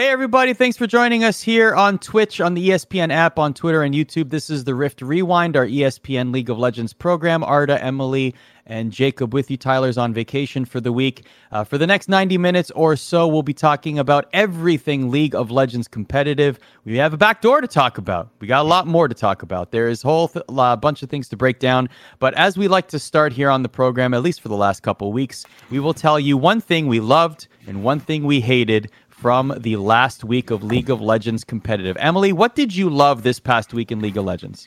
Hey, everybody. Thanks for joining us here on Twitch, on the ESPN app, on Twitter, and YouTube. This is the Rift Rewind, our ESPN League of Legends program. Arda, Emily, and Jacob with you. Tyler's on vacation for the week. Uh, for the next 90 minutes or so, we'll be talking about everything League of Legends competitive. We have a back door to talk about. We got a lot more to talk about. There is a whole th- bunch of things to break down. But as we like to start here on the program, at least for the last couple weeks, we will tell you one thing we loved and one thing we hated from the last week of League of Legends competitive. Emily, what did you love this past week in League of Legends?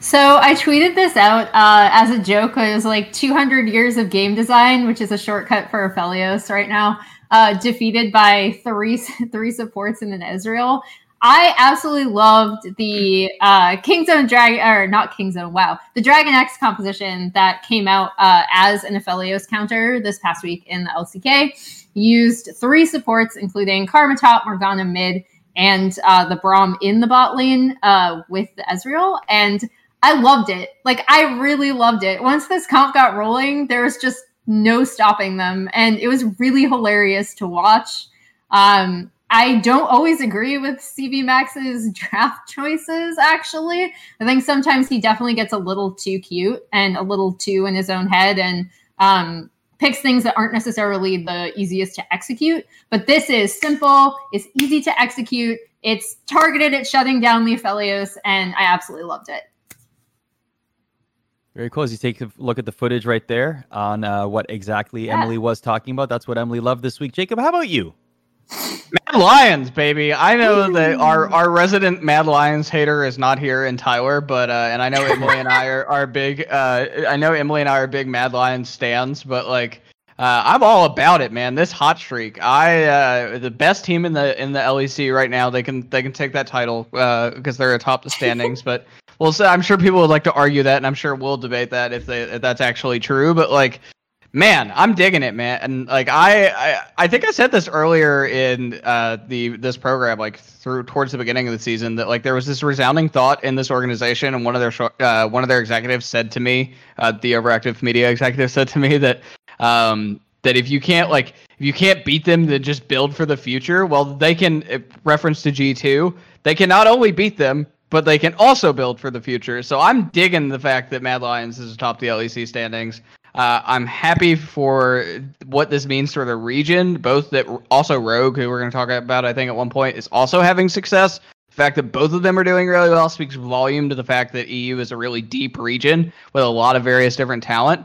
So I tweeted this out uh, as a joke. It was like 200 years of game design, which is a shortcut for Aphelios right now, uh, defeated by three three supports in an Ezreal. I absolutely loved the uh, Kingzone Dragon, or not Kingzone, wow, the Dragon X composition that came out uh, as an Aphelios counter this past week in the LCK used three supports, including Karma top, Morgana mid, and uh, the Braum in the bot lane uh, with the Ezreal. And I loved it. Like, I really loved it. Once this comp got rolling, there was just no stopping them. And it was really hilarious to watch. Um, I don't always agree with cvMax's draft choices, actually. I think sometimes he definitely gets a little too cute and a little too in his own head. And um, picks things that aren't necessarily the easiest to execute. But this is simple, it's easy to execute, it's targeted at shutting down the Aphelios, and I absolutely loved it. Very cool. As you take a look at the footage right there on uh, what exactly yeah. Emily was talking about, that's what Emily loved this week. Jacob, how about you? Mad Lions, baby. I know that our our resident Mad Lions hater is not here in Tyler, but uh, and I know Emily and I are, are big. Uh, I know Emily and I are big Mad Lions stands, but like uh, I'm all about it, man. This hot streak. I uh, the best team in the in the LEC right now. They can they can take that title because uh, they're atop the standings. but well, so I'm sure people would like to argue that, and I'm sure we'll debate that if they if that's actually true. But like man i'm digging it man and like I, I i think i said this earlier in uh the this program like through towards the beginning of the season that like there was this resounding thought in this organization and one of their uh one of their executives said to me uh the overactive media executive said to me that um that if you can't like if you can't beat them then just build for the future well they can reference to g2 they can not only beat them but they can also build for the future. So I'm digging the fact that Mad Lions is atop the LEC standings. Uh, I'm happy for what this means for the region. Both that also Rogue, who we're going to talk about, I think at one point, is also having success. The fact that both of them are doing really well speaks volume to the fact that EU is a really deep region with a lot of various different talent.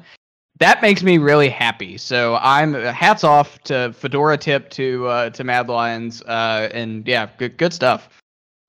That makes me really happy. So I'm hats off to Fedora tip to uh, to Mad Lions, uh, and yeah, good good stuff.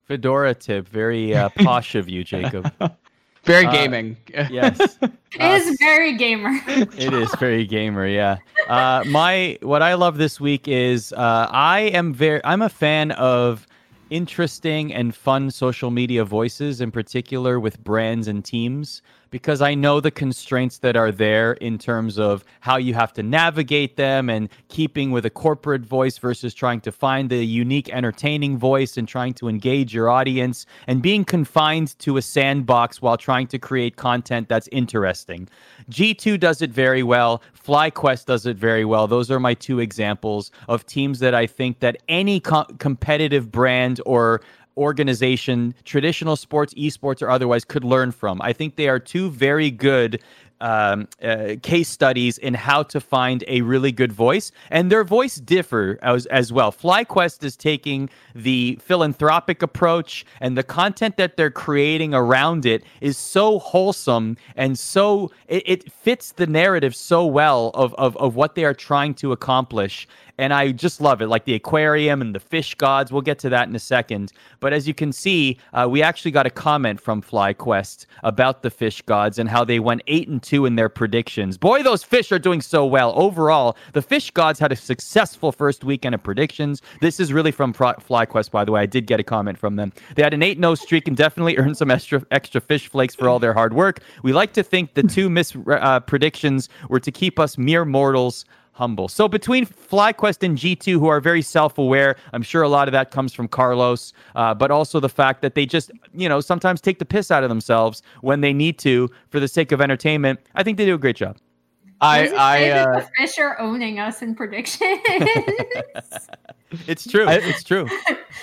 Fedora tip, very uh, posh of you, Jacob. Very uh, gaming. yes. it is very gamer. it is very gamer, yeah. Uh, my what I love this week is uh, I am very I'm a fan of interesting and fun social media voices in particular with brands and teams because I know the constraints that are there in terms of how you have to navigate them and keeping with a corporate voice versus trying to find the unique, entertaining voice and trying to engage your audience and being confined to a sandbox while trying to create content that's interesting. G2 does it very well. FlyQuest does it very well. Those are my two examples of teams that I think that any co- competitive brand or organization, traditional sports, esports, or otherwise, could learn from. I think they are two very good um, uh, case studies in how to find a really good voice, and their voice differ as, as well. FlyQuest is taking the philanthropic approach, and the content that they're creating around it is so wholesome and so it, it fits the narrative so well of, of of what they are trying to accomplish and I just love it. Like the aquarium and the fish gods. We'll get to that in a second. But as you can see, uh, we actually got a comment from FlyQuest about the fish gods and how they went eight and two in their predictions. Boy, those fish are doing so well. Overall, the fish gods had a successful first weekend of predictions. This is really from FlyQuest, by the way. I did get a comment from them. They had an eight no streak and definitely earned some extra extra fish flakes for all their hard work. We like to think the two mis uh, predictions were to keep us mere mortals humble. So between FlyQuest and G2, who are very self-aware, I'm sure a lot of that comes from Carlos, uh, but also the fact that they just, you know, sometimes take the piss out of themselves when they need to for the sake of entertainment. I think they do a great job. I, I, uh, the fish are owning us in predictions. it's true. I, it's true.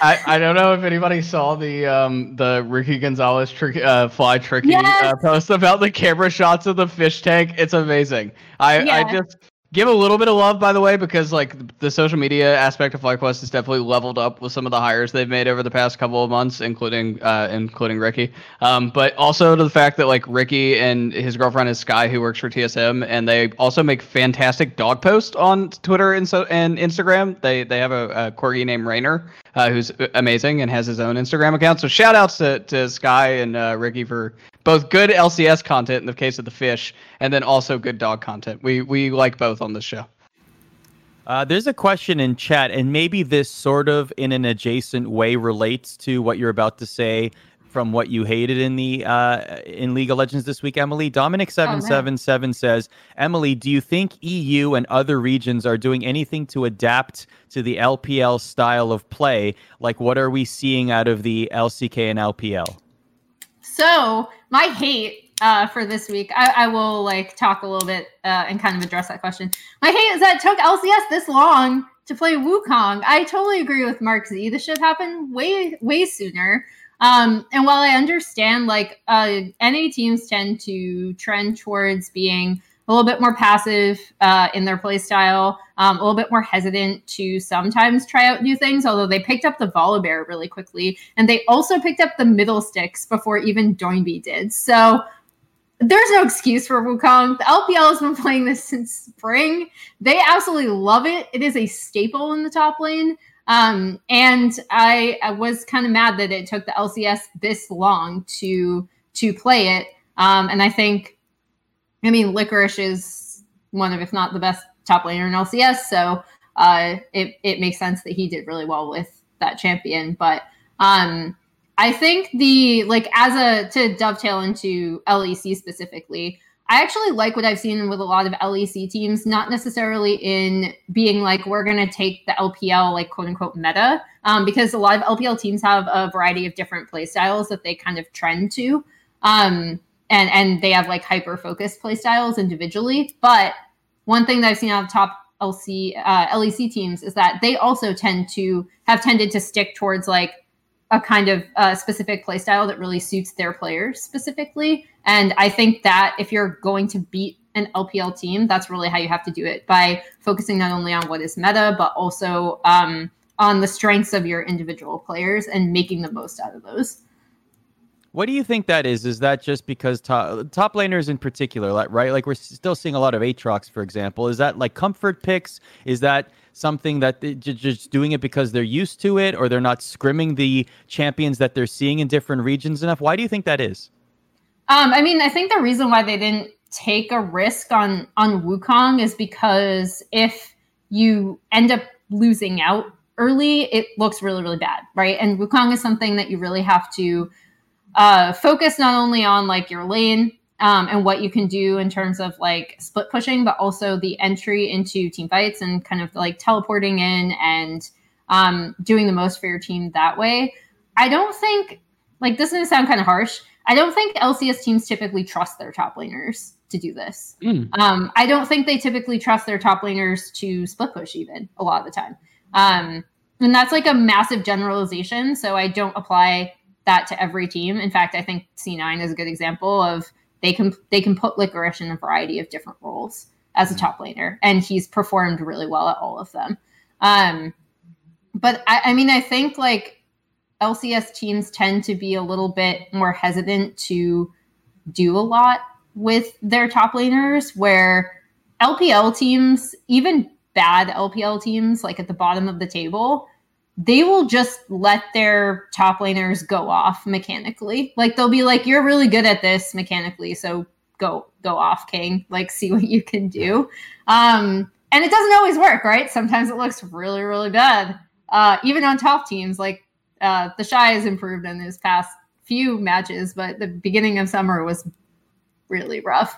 I, I don't know if anybody saw the um the Ricky Gonzalez tricky uh, fly tricky Yes! uh, post about the camera shots of the fish tank. It's amazing. I Yeah. I just give a little bit of love by the way because like the social media aspect of FlyQuest has definitely leveled up with some of the hires they've made over the past couple of months, including uh including Ricky. Um, but also to the fact that like Ricky and his girlfriend is Sky, who works for TSM, and they also make fantastic dog posts on Twitter and so and Instagram. They they have a, a corgi named Rainer, uh, who's amazing and has his own Instagram account. So shout outs to, to Sky and uh, Ricky for both good LCS content in the case of the fish, and then also good dog content. We we like both on this show. Uh, there's a question in chat, and maybe this sort of in an adjacent way relates to what you're about to say from what you hated in the uh, in League of Legends this week, Emily. Dominic seven seven seven says, Emily, do you think EU and other regions are doing anything to adapt to the LPL style of play? Like, what are we seeing out of the LCK and LPL? So my hate uh, for this week, I, I will like talk a little bit uh, and kind of address that question. My hate is that it took LCS this long to play Wukong. I totally agree with Mark Z. This should happen way way sooner. Um, and while I understand like uh, NA teams tend to trend towards being a little bit more passive uh, in their play style, um, a little bit more hesitant to sometimes try out new things, although they picked up the Volibear really quickly. And they also picked up the middle sticks before even Doinby did. So there's no excuse for Wukong. The LPL has been playing this since spring. They absolutely love it. It is a staple in the top lane. Um, and I, I was kind of mad that it took the LCS this long to to play it. Um, and I think, I mean, Licorice is one of, if not the best top laner in LCS. So uh, it it makes sense that he did really well with that champion. But um, I think the like as a to dovetail into LEC specifically, I actually like what I've seen with a lot of LEC teams, not necessarily in being like we're going to take the LPL like quote unquote meta, um, because a lot of LPL teams have a variety of different play styles that they kind of trend to, um, and and they have like hyper focused play styles individually. But one thing that I've seen out of top LC uh, LEC teams is that they also tend to have tended to stick towards like a kind of uh, specific play style that really suits their players specifically. And I think that if you're going to beat an LPL team, that's really how you have to do it by focusing not only on what is meta, but also um, on the strengths of your individual players and making the most out of those. What do you think that is? Is that just because top, top laners in particular, right? Like we're still seeing a lot of Aatrox, for example. Is that like comfort picks? Is that something that they, just doing it because they're used to it, or they're not scrimming the champions that they're seeing in different regions enough? Why do you think that is? Um, I mean, I think the reason why they didn't take a risk on on Wukong is because if you end up losing out early, it looks really really bad, right? And Wukong is something that you really have to uh, focus not only on like your lane um, and what you can do in terms of like split pushing, but also the entry into team fights and kind of like teleporting in and um, doing the most for your team that way. I don't think like this is gonna sound kind of harsh. I don't think LCS teams typically trust their top laners to do this. Mm. Um, I don't think they typically trust their top laners to split push even a lot of the time. Um, and that's like a massive generalization. So I don't apply that to every team. In fact, I think C9 is a good example of they can they can put Licorice in a variety of different roles as a top laner, and he's performed really well at all of them. Um, but I, I mean, I think like LCS teams tend to be a little bit more hesitant to do a lot with their top laners, where LPL teams, even bad LPL teams, like at the bottom of the table, they will just let their top laners go off mechanically. Like they'll be like, "You're really good at this mechanically, so go go off, King. Like see what you can do." Um, and it doesn't always work, right? Sometimes it looks really really bad. Uh, even on top teams, like uh, TheShy has improved in his past few matches, but the beginning of summer was really rough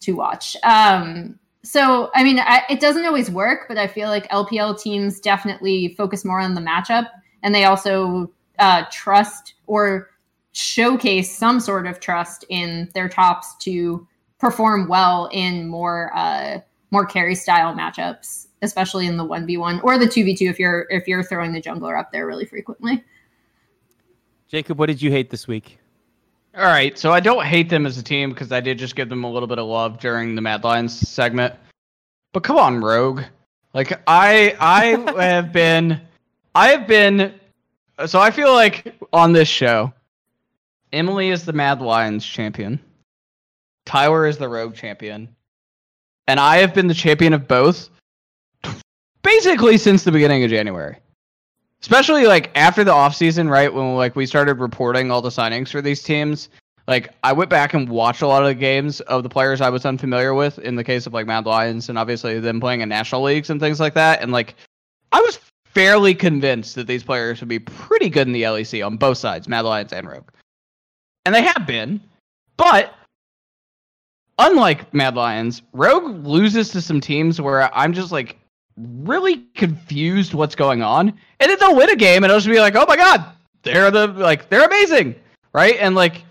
to watch. Um, so, I mean, I, it doesn't always work, but I feel like LPL teams definitely focus more on the matchup, and they also uh, trust or showcase some sort of trust in their tops to perform well in more uh, more carry style matchups especially in the one v one or the two v two if you're if you're throwing the jungler up there really frequently. Jacob, what did you hate this week? All right, so I don't hate them as a team because I did just give them a little bit of love during the Mad Lions segment. But come on, Rogue. Like I I have been I have been so I feel like on this show, Emily is the Mad Lions champion. Tyler is the Rogue champion. And I have been the champion of both basically since the beginning of January. Especially like after the offseason, right? When like we started reporting all the signings for these teams. Like I went back and watched a lot of the games of the players I was unfamiliar with in the case of like Mad Lions and obviously them playing in national leagues and things like that. And like I was fairly convinced that these players would be pretty good in the LEC on both sides, Mad Lions and Rogue. And they have been. But unlike Mad Lions, Rogue loses to some teams where I'm just like really confused what's going on. And then they'll win a game and it'll just be like, oh my god, they're the like they're amazing. Right? And like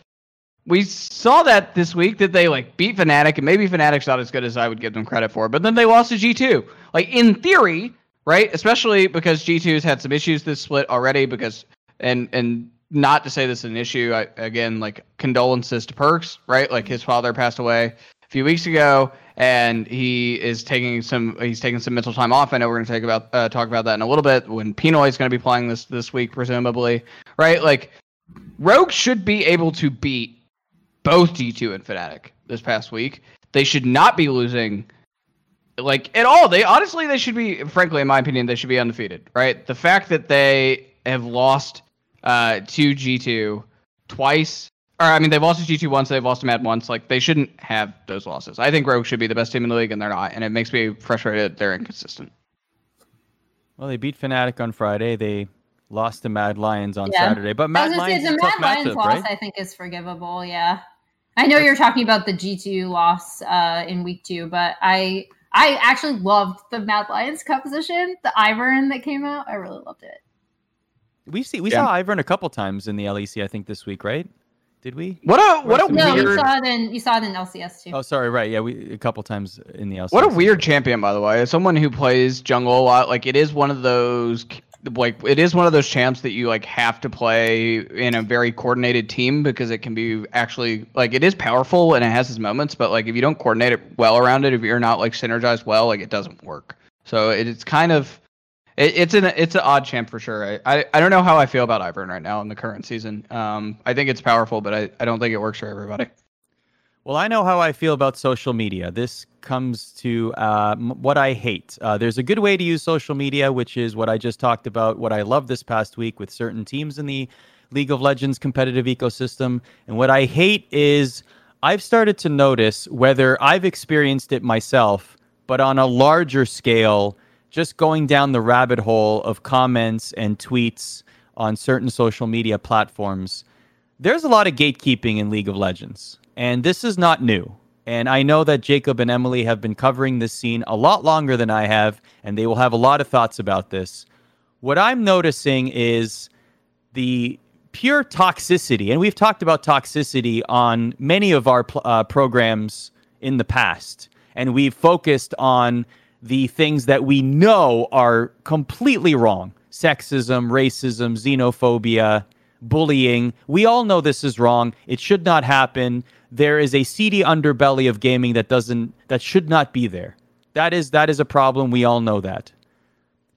we saw that this week that they like beat Fnatic, and maybe Fnatic's not as good as I would give them credit for, but then they lost to G2. Like in theory, right? Especially because G2's had some issues this split already because and and not to say this is an issue. I, again, like condolences to Perks, right? Like his father passed away a few weeks ago, and he is taking some he's taking some mental time off. I know we're going to take about uh, talk about that in a little bit when Pinoy is going to be playing this this week, presumably, right? Like Rogue should be able to beat both G2 and Fnatic this past week. They should not be losing like at all. They honestly they should be frankly in my opinion they should be undefeated, right? The fact that they have lost uh, to G2 twice. Or I mean, they've lost to G2 once. They've lost to Mad once. Like they shouldn't have those losses. I think Rogue should be the best team in the league, and they're not. And it makes me frustrated. They're inconsistent. Well, they beat Fnatic on Friday. They lost to Mad Lions on yeah. Saturday. But Mad Lions, say, the Mad Lions matchup, loss, right? I think, is forgivable. Yeah, I know you're talking about the G2 loss uh, in week two, but I I actually loved the Mad Lions composition, the Ivern that came out. I really loved it. We see we yeah. saw Ivern a couple times in the LEC, I think this week, right? Did we? What a what a no, weird. you saw it in you saw it in LCS too. Oh, sorry, right? Yeah, we a couple times in the LCS. What a weird champion, by the way. As someone who plays jungle a lot, like it is one of those like it is one of those champs that you like have to play in a very coordinated team because it can be actually like it is powerful and it has its moments, but like if you don't coordinate it well around it, if you're not like synergized well, like it doesn't work. So it, it's kind of it, it's an it's an odd champ for sure. I, I, I don't know how I feel about Ivern right now in the current season. Um, I think it's powerful, but I, I don't think it works for everybody. Well, I know how I feel about social media. This comes to uh, what I hate. Uh, there's a good way to use social media, which is what I just talked about. What I love this past week with certain teams in the League of Legends competitive ecosystem, and what I hate is I've started to notice whether I've experienced it myself, but on a larger scale just going down the rabbit hole of comments and tweets on certain social media platforms, there's a lot of gatekeeping in League of Legends. And this is not new. And I know that Jacob and Emily have been covering this scene a lot longer than I have, and they will have a lot of thoughts about this. What I'm noticing is the pure toxicity, and we've talked about toxicity on many of our uh, programs in the past, and we've focused on the things that we know are completely wrong sexism, racism, xenophobia, bullying. We all know this is wrong. It should not happen. There is a seedy underbelly of gaming that doesn't that should not be there. That is that is a problem. We all know that.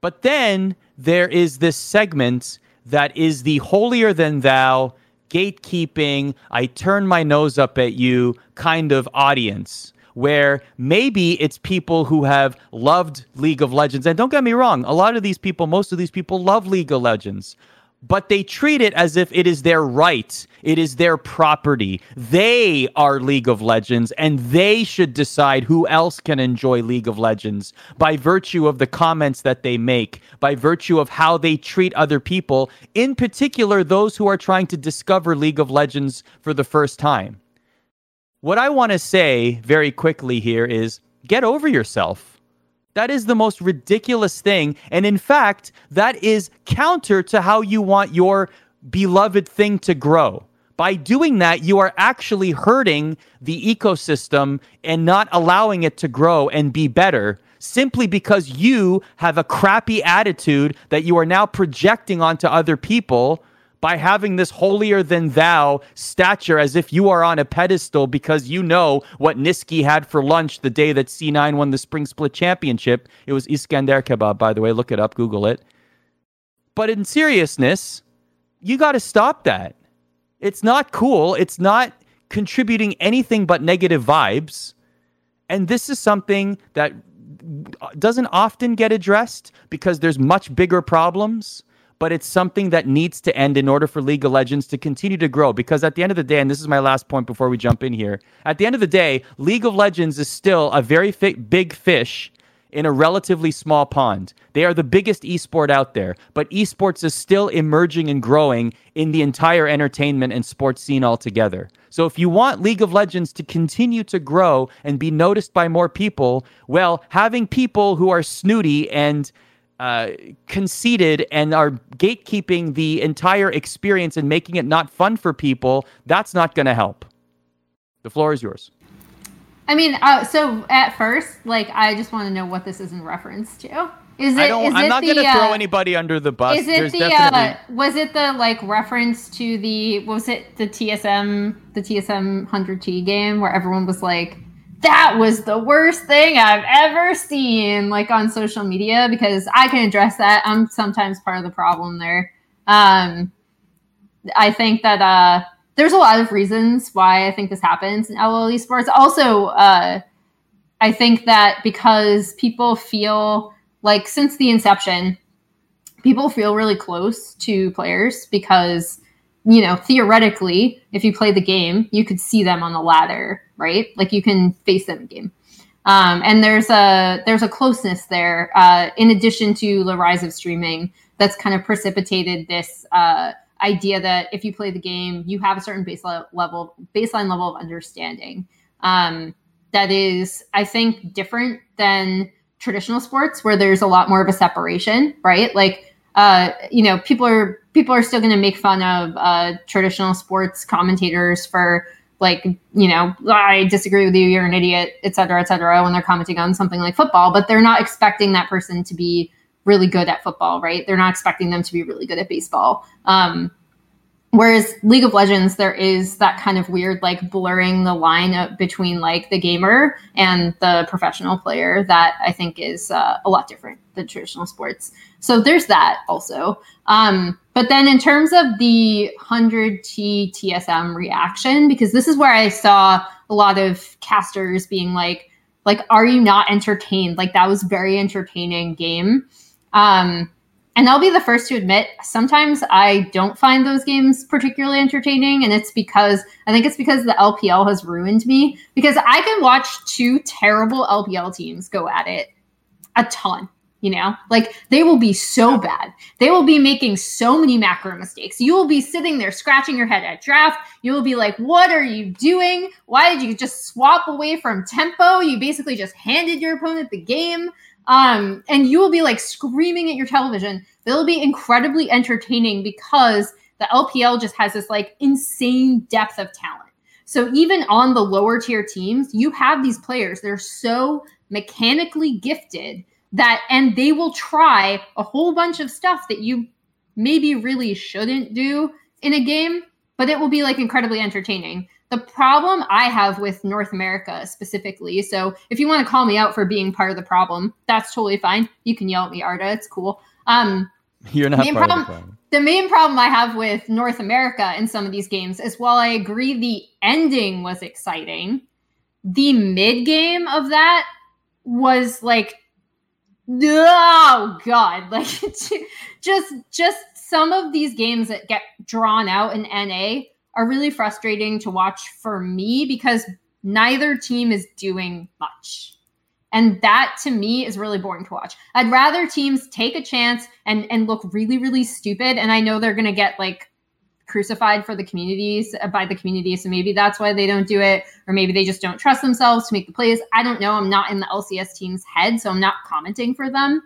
But then there is this segment that is the holier than thou, gatekeeping, I turn my nose up at you kind of audience where maybe it's people who have loved League of Legends. And don't get me wrong, a lot of these people, most of these people love League of Legends. But they treat it as if it is their right. It is their property. They are League of Legends, and they should decide who else can enjoy League of Legends by virtue of the comments that they make, by virtue of how they treat other people, in particular, those who are trying to discover League of Legends for the first time. What I want to say very quickly here is get over yourself. That is the most ridiculous thing. And in fact, that is counter to how you want your beloved thing to grow. By doing that, you are actually hurting the ecosystem and not allowing it to grow and be better. simply because you have a crappy attitude that you are now projecting onto other people by having this holier than thou stature as if you are on a pedestal because you know what Nisqy had for lunch the day that C9 won the Spring Split Championship. It was Iskender kebab, by the way. Look it up, Google it. But in seriousness, you got to stop that. It's not cool. It's not contributing anything but negative vibes. And this is something that doesn't often get addressed because there's much bigger problems, but it's something that needs to end in order for League of Legends to continue to grow. Because at the end of the day, and this is my last point before we jump in here, at the end of the day, League of Legends is still a very fi- big fish in a relatively small pond. They are the biggest esport out there, but esports is still emerging and growing in the entire entertainment and sports scene altogether. So if you want League of Legends to continue to grow and be noticed by more people, well, having people who are snooty and uh, conceited and are gatekeeping the entire experience and making it not fun for people, that's not going to help. The floor is yours. I mean, uh, so at first, like, I just want to know what this is in reference to. Is it? I don't, is I'm it not going to uh, throw anybody under the bus. Is it There's the? definitely Uh, was it the like reference to the? what Was it the TSM? The TSM hundred T game where everyone was like, "That was the worst thing I've ever seen," like on social media. Because I can address that. I'm sometimes part of the problem there. Um, I think that uh, there's a lot of reasons why I think this happens in LOL esports. Also, uh, I think that because people feel like since the inception, people feel really close to players because, you know, theoretically, if you play the game, you could see them on the ladder, right? Like you can face them in game. Um, and there's a there's a closeness there. Uh, in addition to the rise of streaming, that's kind of precipitated this uh, idea that if you play the game, you have a certain baseline level baseline level of understanding. Um, that is, I think, different than traditional sports where there's a lot more of a separation, right? Like, uh, you know, people are people are still going to make fun of uh, traditional sports commentators for like, you know, I disagree with you, you're an idiot, et cetera, et cetera, when they're commenting on something like football, but they're not expecting that person to be really good at football, right? They're not expecting them to be really good at baseball. Um, Whereas League of Legends, there is that kind of weird, like blurring the line up between like the gamer and the professional player that I think is uh, a lot different than traditional sports. So there's that also. Um, but then in terms of the 100T TSM reaction, because this is where I saw a lot of casters being like, like, are you not entertained? Like that was very entertaining game. Um, and I'll be the first to admit, sometimes I don't find those games particularly entertaining. And it's because I think it's because the LPL has ruined me. Because I can watch two terrible LPL teams go at it a ton. You know, like they will be so bad. They will be making so many macro mistakes. You will be sitting there scratching your head at draft. You will be like, what are you doing? Why did you just swap away from tempo? You basically just handed your opponent the game. Um, and you will be like screaming at your television. They'll be incredibly entertaining because the LPL just has this like insane depth of talent. So even on the lower tier teams, you have these players. They're so mechanically gifted that, and they will try a whole bunch of stuff that you maybe really shouldn't do in a game, but it will be like incredibly entertaining. The problem I have with North America specifically, so if you want to call me out for being part of the problem, that's totally fine. You can yell at me, Arda. It's cool. Um, You're not part problem, of the problem. the main problem I have with North America in some of these games is while I agree the ending was exciting, the mid game of that was like, oh god, like just just some of these games that get drawn out in NA are really frustrating to watch for me because neither team is doing much. And that to me is really boring to watch. I'd rather teams take a chance and and look really really stupid and I know they're going to get like crucified for the communities uh, by the community so maybe that's why they don't do it or maybe they just don't trust themselves to make the plays. I don't know. I'm not in the LCS team's head so I'm not commenting for them.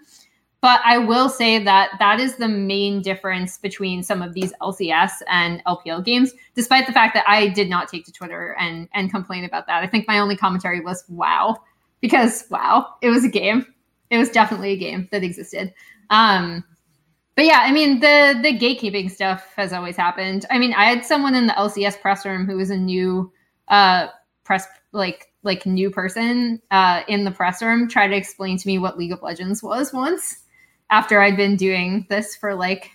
But I will say that that is the main difference between some of these LCS and LPL games, despite the fact that I did not take to Twitter and, and complain about that. I think my only commentary was wow, because wow, it was a game. it was definitely a game that existed. Um, but yeah, I mean the the gatekeeping stuff has always happened. I mean, I had someone in the LCS press room who was a new uh, press like like new person uh, in the press room try to explain to me what League of Legends was once after I'd been doing this for like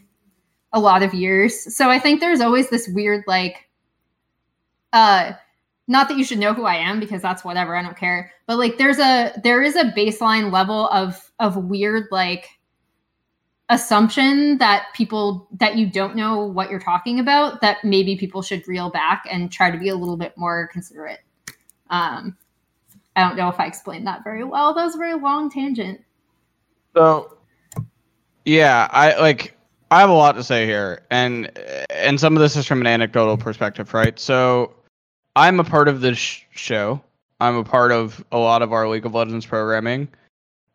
a lot of years. So I think there's always this weird like uh not that you should know who I am because that's whatever, I don't care. But like there's a there is a baseline level of of weird like assumption that people that you don't know what you're talking about that maybe people should reel back and try to be a little bit more considerate. Um i don't know if i explained that very well. That was a very long tangent. So yeah i like i have a lot to say here and and some of this is from an anecdotal perspective right? So i'm a part of this sh- show. I'm a part of a lot of our league of legends programming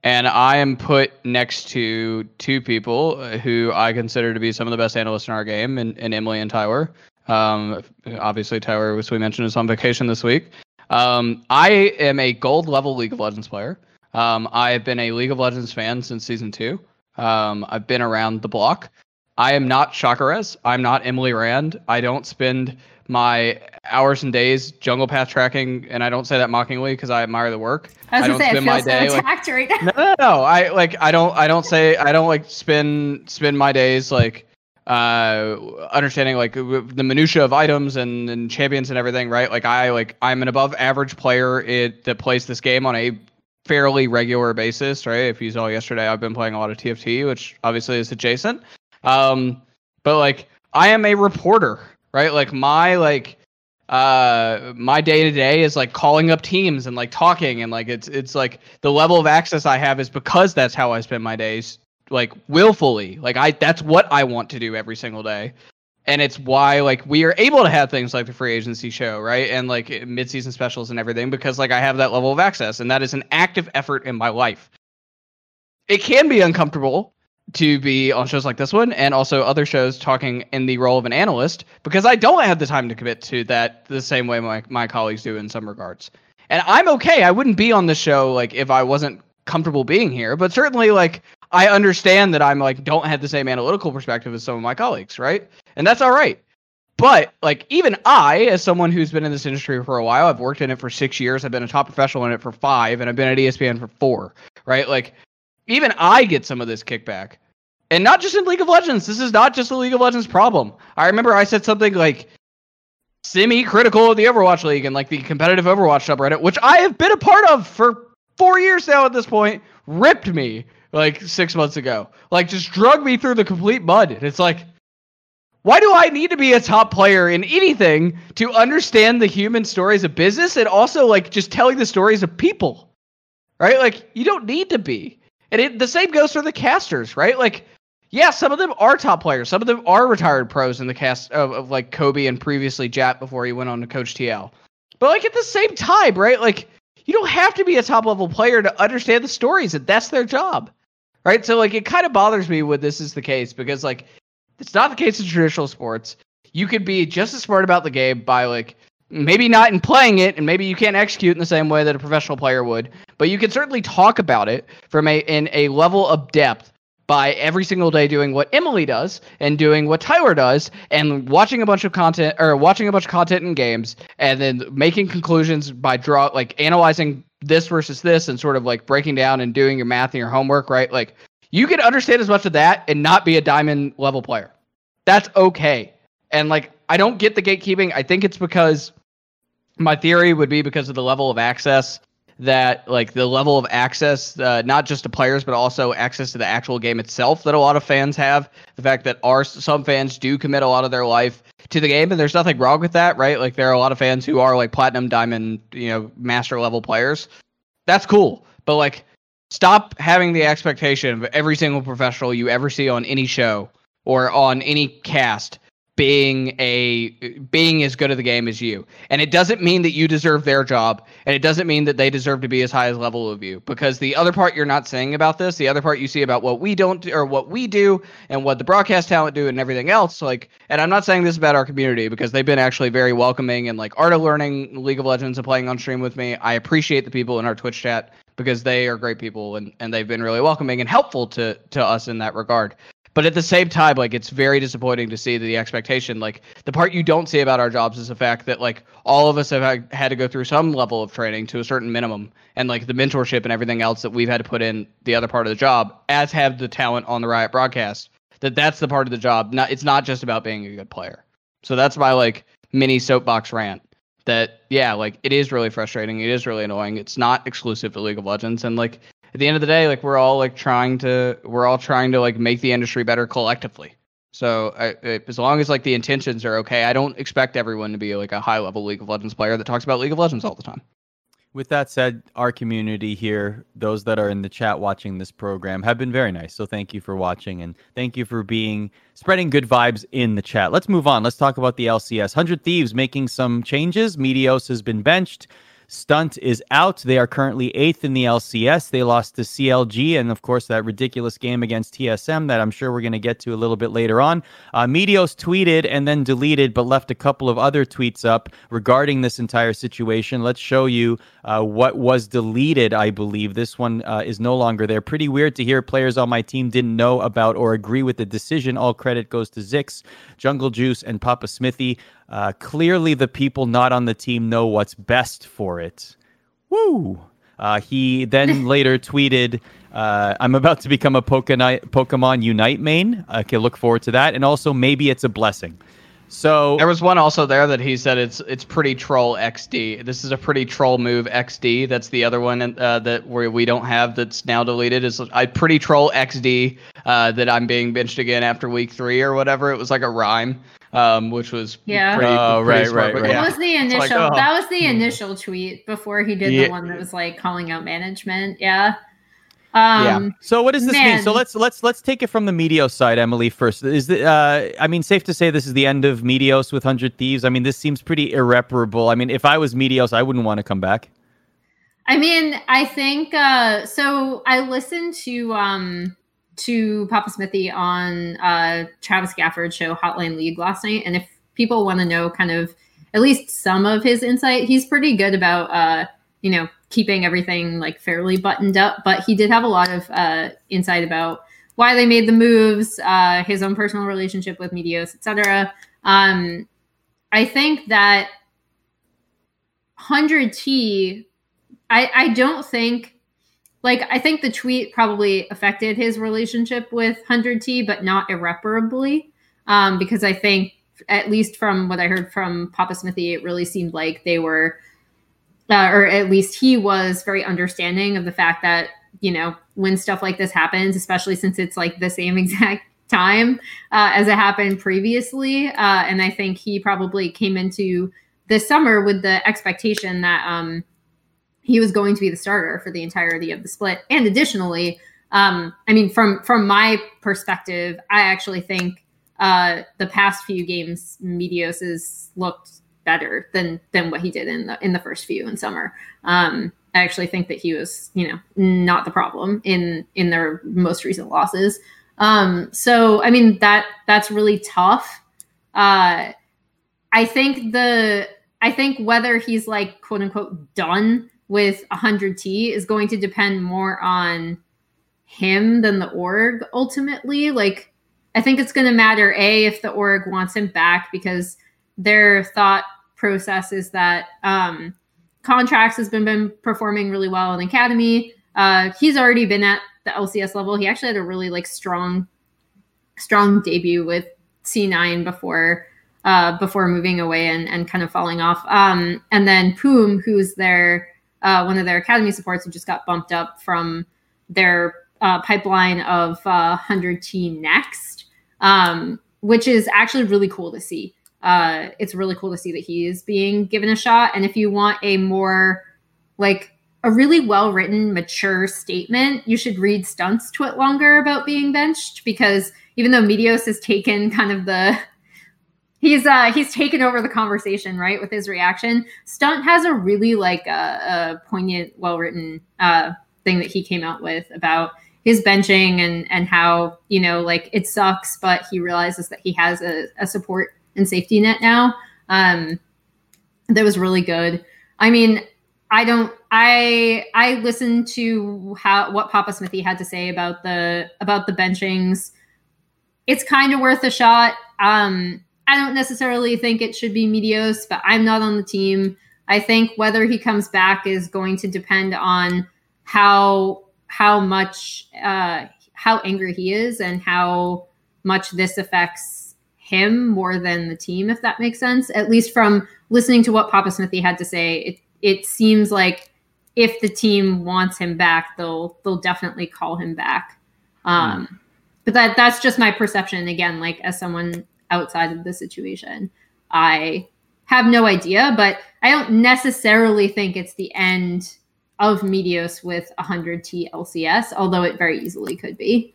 and I am put next to two people uh, who I consider to be some of the best analysts in our game, and, and Emily and Tyler. Um, obviously, Tyler, as we mentioned, is on vacation this week. Um, I am a gold level League of Legends player. Um, I have been a League of Legends fan since season two. Um, I've been around the block. I am not Chakarez. I'm not Emily Rand. I don't spend my hours and days jungle path tracking, and I don't say that mockingly because I admire the work. I was I gonna say, I feel my so day, like- right no, no, no. I like I don't I don't say I don't like spend spend my days like uh understanding like w- the minutia of items and, and champions and everything right like i like i'm an above average player it that plays this game on a fairly regular basis right if you saw yesterday i've been playing a lot of tft which obviously is adjacent um but like i am a reporter right? Like my like uh my day to day is like calling up teams and like talking and like it's it's like the level of access i have is because that's how i spend my days like willfully. Like i that's what i want to do every single day. And it's why like we are able to have things like the free agency show right? And like mid-season specials and everything because like i have that level of access and that is an active effort in my life. It can be uncomfortable to be on shows like this one and also other shows talking in the role of an analyst because I don't have the time to commit to that the same way my, my colleagues do in some regards. And I'm okay. I wouldn't be on the show like if I wasn't comfortable being here, but certainly like I understand that I'm like don't have the same analytical perspective as some of my colleagues, right? And that's all right. But like even I, as someone who's been in this industry for a while, I've worked in it for six years, I've been a top professional in it for five, and I've been at ESPN for four, right? Like even I get some of this kickback. And not just in League of Legends. This is not just a League of Legends problem. I remember I said something like semi critical of the Overwatch League and like the competitive Overwatch subreddit, which I have been a part of for four years now at this point, ripped me like six months ago. Like just drug me through the complete mud. And it's like, why do I need to be a top player in anything to understand the human stories of business and also like just telling the stories of people? Right? Like you don't need to be. And it, the same goes for the casters, right? Like yeah, some of them are top players. Some of them are retired pros in the cast of, of like Kobe and previously Jatt before he went on to coach TL. But like at the same time, right? Like you don't have to be a top level player to understand the stories, and that's their job, right? So like it kind of bothers me when this is the case because like it's not the case in traditional sports. You could be just as smart about the game by like maybe not in playing it, and maybe you can't execute in the same way that a professional player would, but you can certainly talk about it from a in a level of depth by every single day doing what Emily does and doing what Tyler does and watching a bunch of content or watching a bunch of content in games and then making conclusions by draw like analyzing this versus this and sort of like breaking down and doing your math and your homework, right? Like you can understand as much of that and not be a diamond level player. That's okay. And like I don't get the gatekeeping. I think it's because my theory would be because of the level of access that like the level of access uh, not just to players but also access to the actual game itself that a lot of fans have. The fact that our some fans do commit a lot of their life to the game and there's nothing wrong with that right? Like there are a lot of fans who are like platinum diamond you know master level players. That's cool. But like stop having the expectation of every single professional you ever see on any show or on any cast being a being as good at the game as you and it doesn't mean that you deserve their job and it doesn't mean that they deserve to be as high as level of you because the other part you're not saying about this the other part you see about what we don't do, or what we do and what the broadcast talent do and everything else like and i'm not saying this about our community because they've been actually very welcoming and like art of learning league of legends and playing on stream with me i appreciate the people in our twitch chat because they are great people and, and they've been really welcoming and helpful to to us in that regard. But at the same time, like it's very disappointing to see the expectation. Like the part you don't see about our jobs is the fact that like all of us have had to go through some level of training to a certain minimum, and like the mentorship and everything else that we've had to put in the other part of the job, as have the talent on the Riot broadcast. That that's the part of the job. Not it's not just about being a good player. So that's my like mini soapbox rant. That yeah, like it is really frustrating. It is really annoying. It's not exclusive to League of Legends, and like at the end of the day, like we're all like trying to we're all trying to like make the industry better collectively. So I, as long as like the intentions are okay, I don't expect everyone to be like a high level League of Legends player that talks about League of Legends all the time. With that said, our community here, those that are in the chat watching this program, have been very nice. So thank you for watching and thank you for being spreading good vibes in the chat. Let's move on. Let's talk about the LCS. 100 Thieves making some changes. Meteos has been benched. Stunt is out. They are currently eighth in the LCS. They lost to CLG, and of course, that ridiculous game against TSM that I'm sure we're going to get to a little bit later on. Uh, Meteos tweeted and then deleted, but left a couple of other tweets up regarding this entire situation. Let's show you uh, what was deleted, I believe. This one uh, is no longer there. Pretty weird to hear players on my team didn't know about or agree with the decision. All credit goes to Zikz, Jungle Juice, and Papa Smithy. Uh, clearly, the people not on the team know what's best for it. Woo! Uh, he then later tweeted, uh, I'm about to become a Pokemon Unite main. I can look forward to that. And also, maybe it's a blessing. So there was one also there that he said it's it's pretty troll XD. This is a pretty troll move XD. That's the other one uh, that where we don't have that's now deleted. Is I pretty troll XD uh, that I'm being benched again after week three or whatever. It was like a rhyme, um, which was yeah. Pretty, oh, pretty right, smart, right, right. That was the initial. Like, oh. That was the initial tweet before he did Yeah. the one that was like calling out management. Yeah. Um, So what does this mean? So let's let's let's take it from the Meteos side, Emily. First, is the uh, I mean, safe to say this is the end of Meteos with Hundred Thieves. I mean, this seems pretty irreparable. I mean, if I was Meteos, I wouldn't want to come back. I mean, I think uh so I listened to um to Papa Smithy on uh Travis Gafford's show Hotline League last night and if people want to know kind of at least some of his insight, he's pretty good about uh you know, keeping everything like fairly buttoned up, but he did have a lot of uh insight about why they made the moves, uh his own personal relationship with Meteos, etc. Um I think that 100T I, I don't think like I think the tweet probably affected his relationship with 100T, but not irreparably. Um, because I think at least from what I heard from Papa Smithy, it really seemed like they were uh, or at least he was very understanding of the fact that, you know, when stuff like this happens, especially since it's like the same exact time uh, as it happened previously. Uh, and I think he probably came into this summer with the expectation that um, he was going to be the starter for the entirety of the split. And additionally, um, I mean, from from my perspective, I actually think uh, the past few games, Meteos has looked better than than what he did in the in the first few in summer. Um, I actually think that he was, you know, not the problem in in their most recent losses. Um, so I mean that that's really tough. Uh, I think the I think whether he's like quote unquote done with 100T is going to depend more on him than the org ultimately. Like I think it's going to matter a if the org wants him back because their thought process is that um, Contractz has been, been performing really well in academy. Uh, he's already been at the LCS level. He actually had a really like strong, strong debut with C9 before uh, before moving away and, and kind of falling off. Um, and then Poom, who's their uh, one of their academy supports, who just got bumped up from their uh, pipeline of uh, 100T next, um, which is actually really cool to see. Uh, it's really cool to see that he is being given a shot. And if you want a more like a really well written, mature statement, you should read Stunt's TwitLonger about being benched because even though Meteos has taken kind of the he's uh he's taken over the conversation right with his reaction stunt has a really like uh, a poignant well written uh thing that he came out with about his benching and and how you know like it sucks but he realizes that he has a, a support and safety net now um that was really good i mean I don't I I listened to how what Papa Smithy had to say about the about the benchings. It's kind of worth a shot. Um I don't necessarily think it should be Meteos, but I'm not on the team. I think whether he comes back is going to depend on how how much uh, how angry he is and how much this affects him more than the team, if that makes sense. At least from listening to what Papa Smithy had to say, it it seems like if the team wants him back, they'll they'll definitely call him back. Um, mm. But that that's just my perception. Again, like as someone outside of the situation, I have no idea. But I don't necessarily think it's the end of Meteos with 100T LCS, although it very easily could be.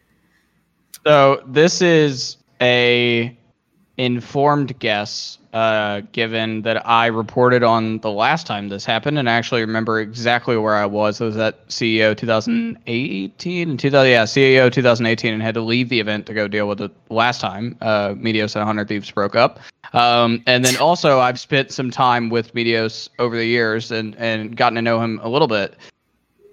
So this is a informed guess, uh, given that I reported on the last time this happened, and I actually remember exactly where I was. It was at CEO 2018 and 2000, yeah, CEO 2018, and had to leave the event to go deal with it last time. Uh, Meteos and 100 Thieves broke up, um, and then also I've spent some time with Meteos over the years and and gotten to know him a little bit.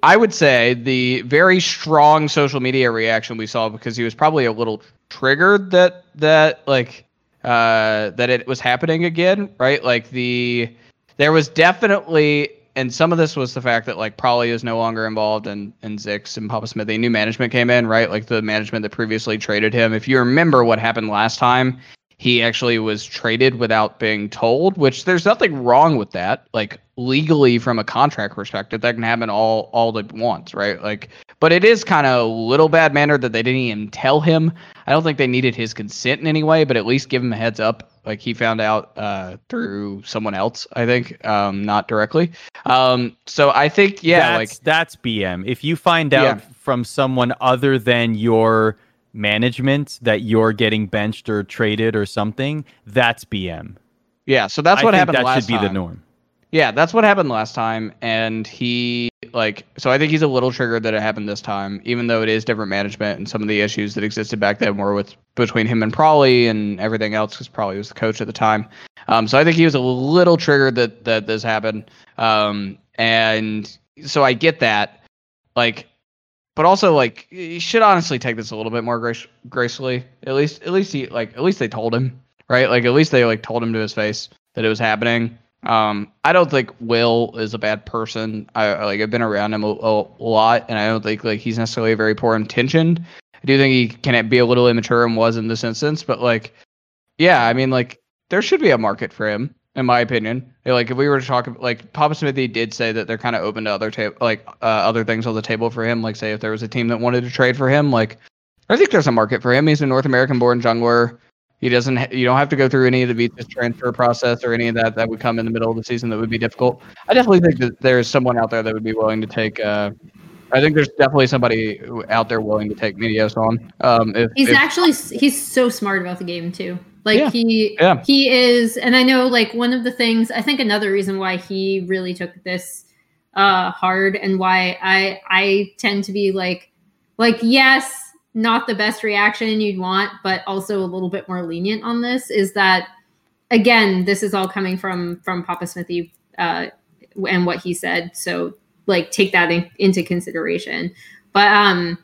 I would say the very strong social media reaction we saw because he was probably a little triggered that that like uh, that it was happening again, right? Like the there was definitely and some of this was the fact that like Probably is no longer involved in in Zikz and Papa Smith. A new management came in, right? Like the management that previously traded him. If you remember what happened last time, he actually was traded without being told, which there's nothing wrong with that. Like legally from a contract perspective, that can happen all all at once, right? Like but it is kind of a little bad manner that they didn't even tell him. I don't think they needed his consent in any way, but at least give him a heads up. Like he found out uh, through someone else, I think, um, not directly. Um, so I think, yeah, that's, like that's BM. If you find out yeah. from someone other than your management that you're getting benched or traded or something, that's BM. Yeah, so that's what happened. That should be the norm. Yeah, that's what happened last time, and he like so. I think he's a little triggered that it happened this time, even though it is different management and some of the issues that existed back then were with between him and Prawley and everything else, because Prawley was the coach at the time. Um, so I think he was a little triggered that that this happened, um, and so I get that, like, but also like he should honestly take this a little bit more grace- gracefully. At least, at least he like at least they told him, right? Like at least they like told him to his face that it was happening um, I don't think Will is a bad person. I like I've been around him a, a, lot, and I don't think like he's necessarily very poor intentioned. I do think he can be a little immature and was in this instance, but like, yeah, I mean, like there should be a market for him, in my opinion. Like if we were to talk, like Papa Smithy did say that they're kind of open to other table, like uh, other things on the table for him. Like say if there was a team that wanted to trade for him, like I think there's a market for him. He's a North American born jungler. He doesn't. Ha- you don't have to go through any of the Vitas transfer process or any of that that would come in the middle of the season that would be difficult. I definitely think that there's someone out there that would be willing to take. Uh, I think there's definitely somebody out there willing to take Meteos on. Um, if, he's if, actually he's so smart about the game too. Like yeah, he yeah. he is, and I know like one of the things I think another reason why he really took this uh hard and why I I tend to be like like yes not the best reaction you'd want, but also a little bit more lenient on this is that again, this is all coming from from Papa Smithy uh, and what he said. So like take that in, into consideration. But um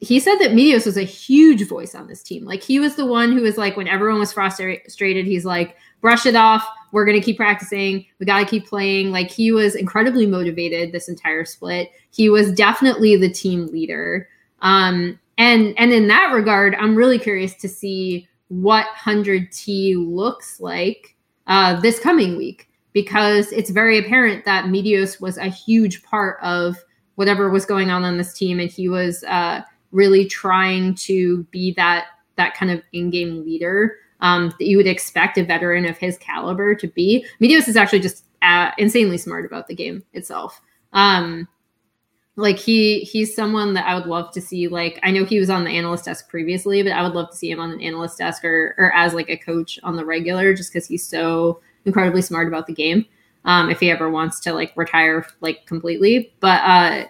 he said that Meteos was a huge voice on this team. Like he was the one who was like when everyone was frustrated, he's like, brush it off. We're gonna keep practicing. We gotta keep playing. Like he was incredibly motivated this entire split. He was definitely the team leader. Um, and and in that regard i'm really curious to see what 100t looks like uh, this coming week because it's very apparent that Meteos was a huge part of whatever was going on on this team and he was uh, really trying to be that that kind of in-game leader um, that you would expect a veteran of his caliber to be Meteos is actually just uh, insanely smart about the game itself um, like he he's someone that I would love to see. Like I know he was on the analyst desk previously, but I would love to see him on an analyst desk or or as like a coach on the regular, just because he's so incredibly smart about the game. Um, if he ever wants to like retire like completely, but uh,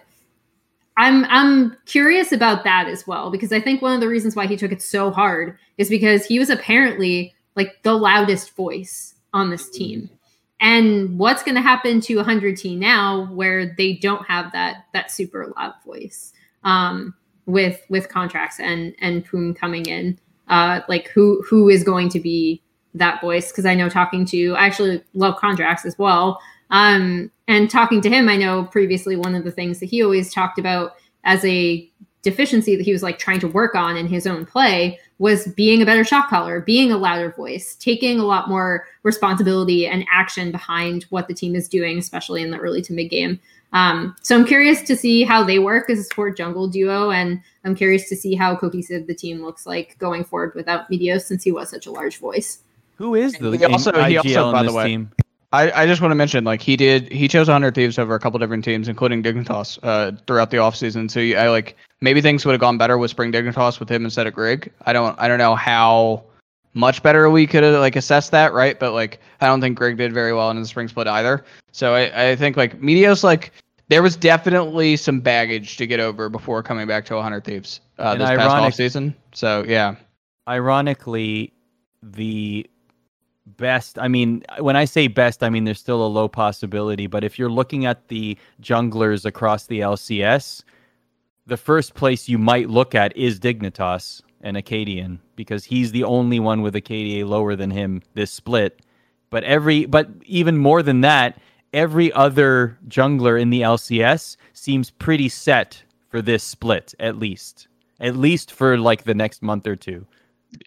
I'm I'm curious about that as well because I think one of the reasons why he took it so hard is because he was apparently like the loudest voice on this team and what's going to happen to 100T now where they don't have that that super loud voice um, with with Contractz and and Poom coming in? Uh, like who who is going to be that voice? Because I know talking to I actually love Contractz as well. Um, and talking to him, I know previously one of the things that he always talked about as a deficiency that he was like trying to work on in his own play was being a better shot caller, being a louder voice, taking a lot more responsibility and action behind what the team is doing, especially in the early to mid game. Um, so I'm curious to see how they work as a support jungle duo, and I'm curious to see how cohesive the team looks like going forward without Meteos, since he was such a large voice. Who is the he also, IGL he also by the way, team? I, I just want to mention, like he did, he chose 100 Thieves over a couple different teams, including Dignitas, uh, throughout the offseason. So I like maybe things would have gone better with Spring Dignitas with him instead of Grig. I don't, I don't know how much better we could have like assessed that, right? But like I don't think Grig did very well in the spring split either. So I, I think like Meteos, like there was definitely some baggage to get over before coming back to 100 Thieves uh, this ironic- past offseason. So yeah. Ironically, the best. I mean, when I say best, I mean there's still a low possibility. But if you're looking at the junglers across the LCS, the first place you might look at is Dignitas and Akaadian because he's the only one with a KDA lower than him this split. But every, but even more than that, every other jungler in the LCS seems pretty set for this split, at least, at least for like the next month or two.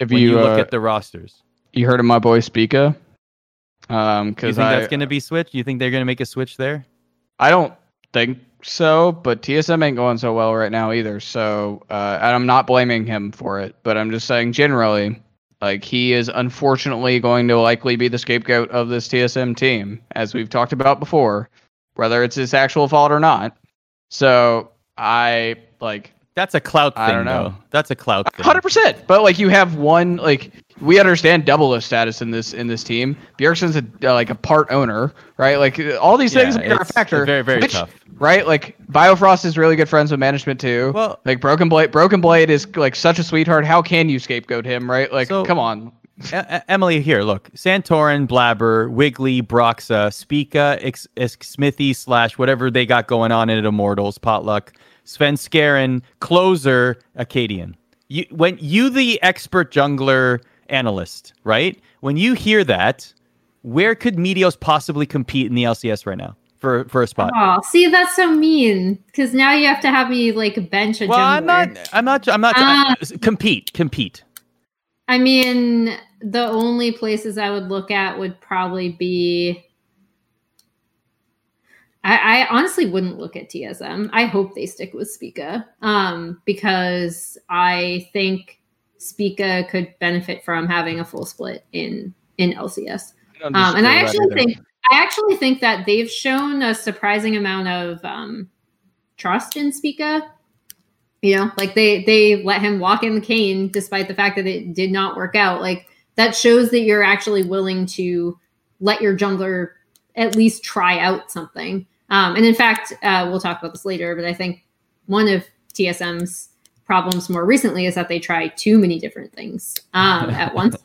If you, you, look uh, at the rosters, you heard of my boy Spica? Um, because you think I, that's going to be switched? You think they're going to make a switch there? I don't think so, but TSM ain't going so well right now either. So, uh, and I'm not blaming him for it, but I'm just saying generally, like he is unfortunately going to likely be the scapegoat of this TSM team, as we've talked about before, whether it's his actual fault or not. So I like that's a clout thing, I don't know. Though. That's a clout thing. Hundred percent. But like you have one like we understand double status in this in this team. Bjergsen's a uh, like a part owner, right? Like all these things yeah, are a factor. Very very which, tough, right? Like Biofrost is really good friends with management too. Well, like Broken Blade, Broken Blade is like such a sweetheart. How can you scapegoat him, right? Like, so, come on. Emily, here, look. Santorin, Blabber, Wiggly, Broxah, Spica, X- X- Smithy, slash whatever they got going on in Immortals, Potluck, Svenskeren, Closer, Akaadian. You, when you, the expert jungler analyst, right? When you hear that, where could Meteos possibly compete in the LCS right now for for a spot? Oh, see, that's so mean. Because now you have to have me like bench a well, jungler. I'm not. I'm not. I'm not. Uh, compete. Compete. I mean, the only places I would look at would probably be I, I, honestly wouldn't look at TSM. I hope they stick with Spica um, because I think Spica could benefit from having a full split in in LCS. Um, and I actually think I actually think that they've shown a surprising amount of um, trust in Spica. You know, like they they let him walk in the cane despite the fact that it did not work out. Like that shows that you're actually willing to let your jungler at least try out something. Um, and in fact, uh, we'll talk about this later, but I think one of TSM's problems more recently is that they try too many different things um, at once.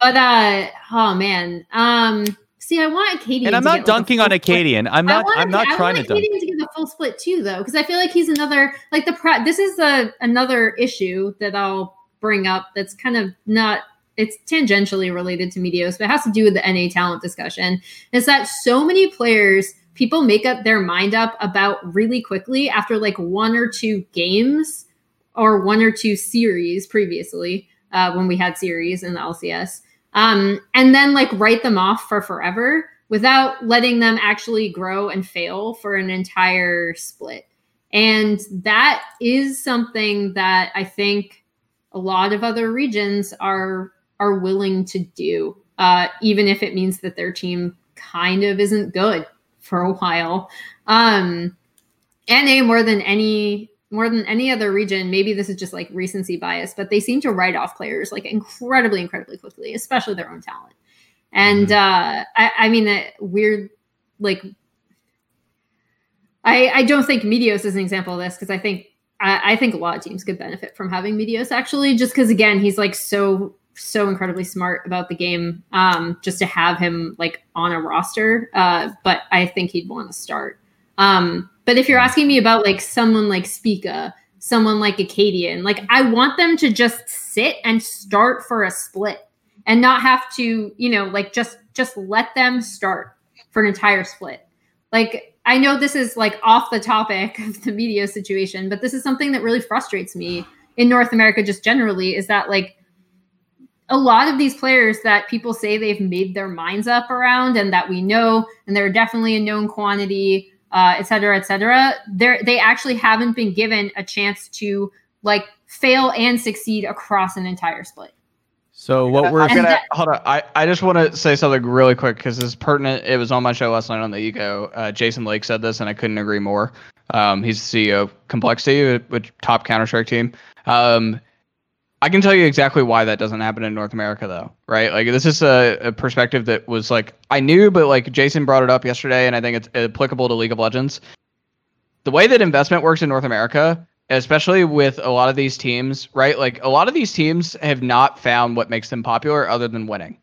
But uh, oh man, um, see, I want Akaadian. And I'm not dunking like on Akaadian. I'm not. I'm not I trying to dunk. I want Akaadian to get the full split too, though, because I feel like he's another like the pro- This is a another issue that I'll bring up. That's kind of not it's tangentially related to Meteos, but it has to do with the NA talent discussion. Is that so many players people make up their mind up about really quickly after like one or two games or one or two series previously uh, when we had series in the LCS, um, and then like write them off for forever without letting them actually grow and fail for an entire split. And that is something that I think a lot of other regions are are willing to do, uh, even if it means that their team kind of isn't good for a while. Um, NA more than any more than any other region, maybe this is just like recency bias, but they seem to write off players like incredibly, incredibly quickly, especially their own talent. And mm-hmm. uh, I, I mean that weird, like, I I don't think Meteos is an example of this because I think I, I think a lot of teams could benefit from having Meteos actually, just because again he's like so so incredibly smart about the game um, just to have him like on a roster. Uh, but I think he'd want to start. Um, but if you're asking me about like someone like Spica, someone like Akaadian, like I want them to just sit and start for a split and not have to, you know, like just just let them start for an entire split. Like I know this is like off the topic of the media situation, but this is something that really frustrates me in North America just generally is that like a lot of these players that people say they've made their minds up around and that we know and they're definitely a known quantity uh, et cetera et cetera they they actually haven't been given a chance to like fail and succeed across an entire split so what we're I'm gonna that- hold on. I, I just want to say something really quick because it's pertinent. It was on my show last night on the Ego. Uh, Jason Lake said this, and I couldn't agree more. Um, he's the CEO of Complexity, which top Counter Strike team. Um, I can tell you exactly why that doesn't happen in North America, though. Right? Like this is a, a perspective that was like I knew, but like Jason brought it up yesterday, and I think it's applicable to League of Legends. The way that investment works in North America especially with a lot of these teams, right? Like a lot of these teams have not found what makes them popular other than winning.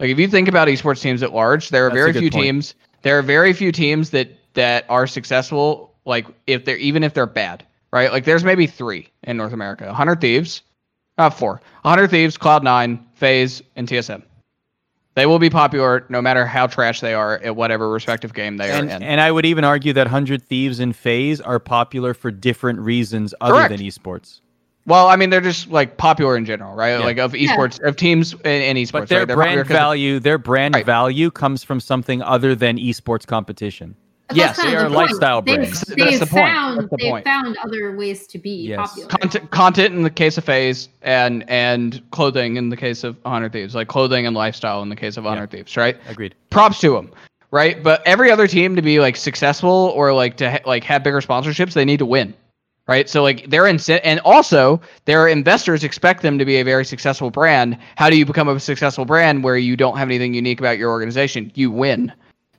Like if you think about esports teams at large, there are That's very few point. teams. There are very few teams that that are successful. Like if they're even if they're bad, right? Like there's maybe three in North America: 100 Thieves, uh, four, 100 Thieves, Cloud9, FaZe, and TSM. They will be popular no matter how trash they are at whatever respective game they and, are in. and I would even argue that Hundred Thieves and FaZe are popular for different reasons other Correct. than esports. Well, I mean, they're just like popular in general, right? Yeah. Like of Yeah. esports, of teams in, in esports. But their right? Brand popular 'cause of- value, their brand Right. value comes from something other than esports competition. But Yes, they are the point. lifestyle They've, brands. That's they've the point. found That's the they've point. found other ways to be Yes. popular. content, content in the case of FaZe, and and clothing in the case of Honor Thieves, like clothing and lifestyle in the case of 100 Thieves, right? Agreed. Props to them, right? But every other team to be like successful or like to ha- like have bigger sponsorships, they need to win, right? So like they're in, and also their investors expect them to be a very successful brand. How do you become a successful brand where you don't have anything unique about your organization? You win.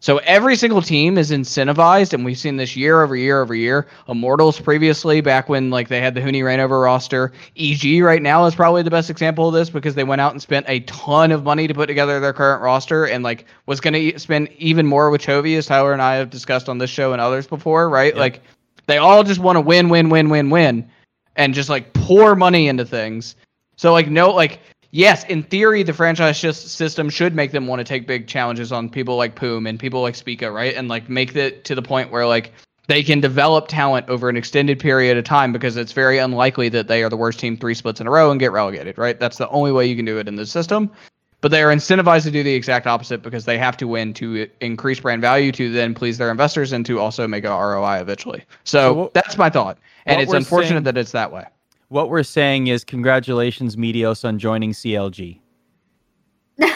So every single team is incentivized, and we've seen this year over year over year. Immortals previously, back when like they had the Huni Reignover roster. EG right now is probably the best example of this because they went out and spent a ton of money to put together their current roster, and like was going to spend even more with Chovy, as Tyler and I have discussed on this show and others before, right? Like they all just want to win, win, win, win, win, and just like pour money into things. So like no like yes, in theory the franchise just system should make them want to take big challenges on people like Poom and people like Spica, right? And like make it to the point where like they can develop talent over an extended period of time because it's very unlikely that they are the worst team three splits in a row and get relegated, right? That's the only way you can do it in the system. But they are incentivized to do the exact opposite because they have to win to increase brand value to then please their investors and to also make a ROI eventually. So, So what- that's my thought. And it's unfortunate saying- that it's that way. What we're saying is congratulations, Meteos, on joining CLG.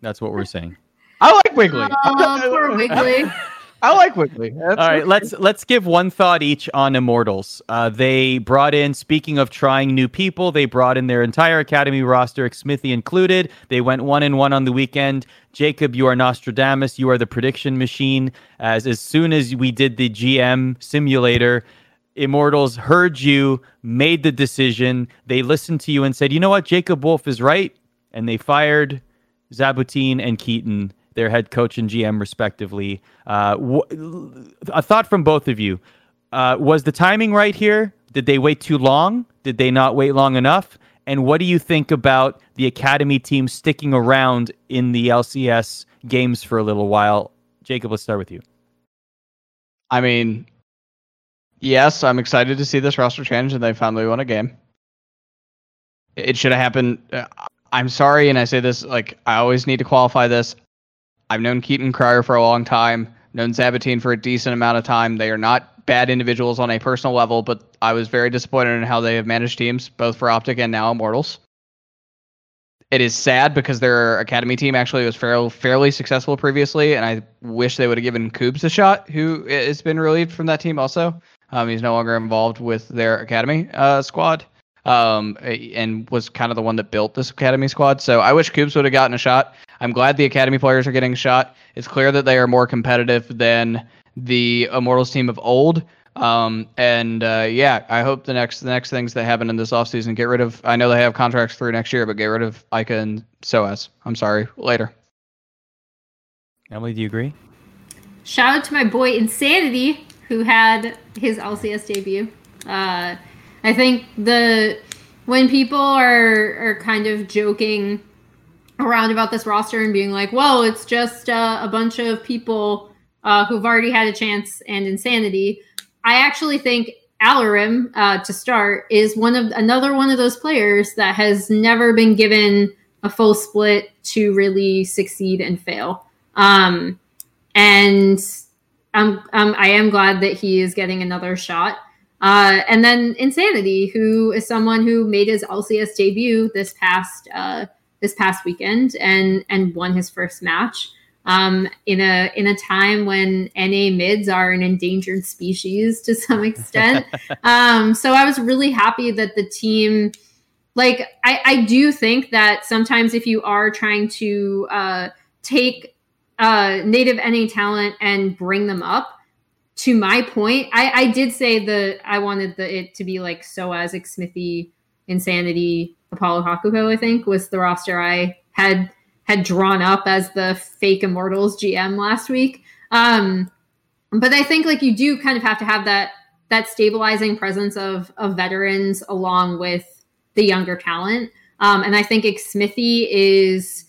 That's what we're saying. I like Wiggly. Oh, poor Wiggly. I like Wiggly. That's All right, let's let's give one thought each on Immortals. Uh, they brought in, speaking of trying new people, they brought in their entire academy roster, Smithy included. They went one and one on the weekend. Jacob, you are Nostradamus. You are the prediction machine. As as soon as we did the GM simulator, Immortals heard you, made the decision. They listened to you and said, "You know what? Jacob Wolf is right," and they fired Zaboutine and Keaton, their head coach and GM, respectively. Uh, thought from both of you: uh, Was the timing right here? Did they wait too long? Did they not wait long enough? And what do you think about the academy team sticking around in the LCS games for a little while? Jacob, let's start with you. I mean, yes, I'm excited to see this roster change and they finally won a game. It should have happened. uh, I'm sorry, and I say this like I always need to qualify this. I've known Keaton Cryer for a long time, known Zaboutine for a decent amount of time. They are not bad individuals on a personal level, but I was very disappointed in how they have managed teams, both for Optic and now Immortals. It is sad because their academy team actually was fairly fairly successful previously, and I wish they would have given Coops a shot, who has been relieved from that team also. Um, he's no longer involved with their academy uh, squad, um, and was kind of the one that built this academy squad. So I wish Coops would have gotten a shot. I'm glad the academy players are getting a shot. It's clear that they are more competitive than the Immortals team of old. Um, and uh, yeah, I hope the next the next things that happen in this offseason get rid of. I know they have contracts through next year, but get rid of Eika and Soaz. I'm sorry. Later. Emily, do you agree? Shout out to my boy Insanity, who had his LCS debut. Uh, I think the when people are are kind of joking around about this roster and being like, "Well, it's just uh, a bunch of people uh, who've already had a chance and insanity." I actually think Allorim, uh, to start, is one of another one of those players that has never been given a full split to really succeed and fail. Um, and I'm, I am glad that he is getting another shot. Uh, and then Insanity, who is someone who made his LCS debut this past uh, this past weekend and and won his first match um, in a in a time when NA mids are an endangered species to some extent. um, so I was really happy that the team, like I, I do think that sometimes if you are trying to uh, take uh, native NA talent and bring them up. To my point, I, I did say that I wanted the, it to be like Soaz, Smithy, Insanity, Apollo Hakuho, I think, was the roster I had had drawn up as the fake Immortals GM last week. Um, but I think like you do kind of have to have that that stabilizing presence of of veterans along with the younger talent. Um, and I think Xmithie is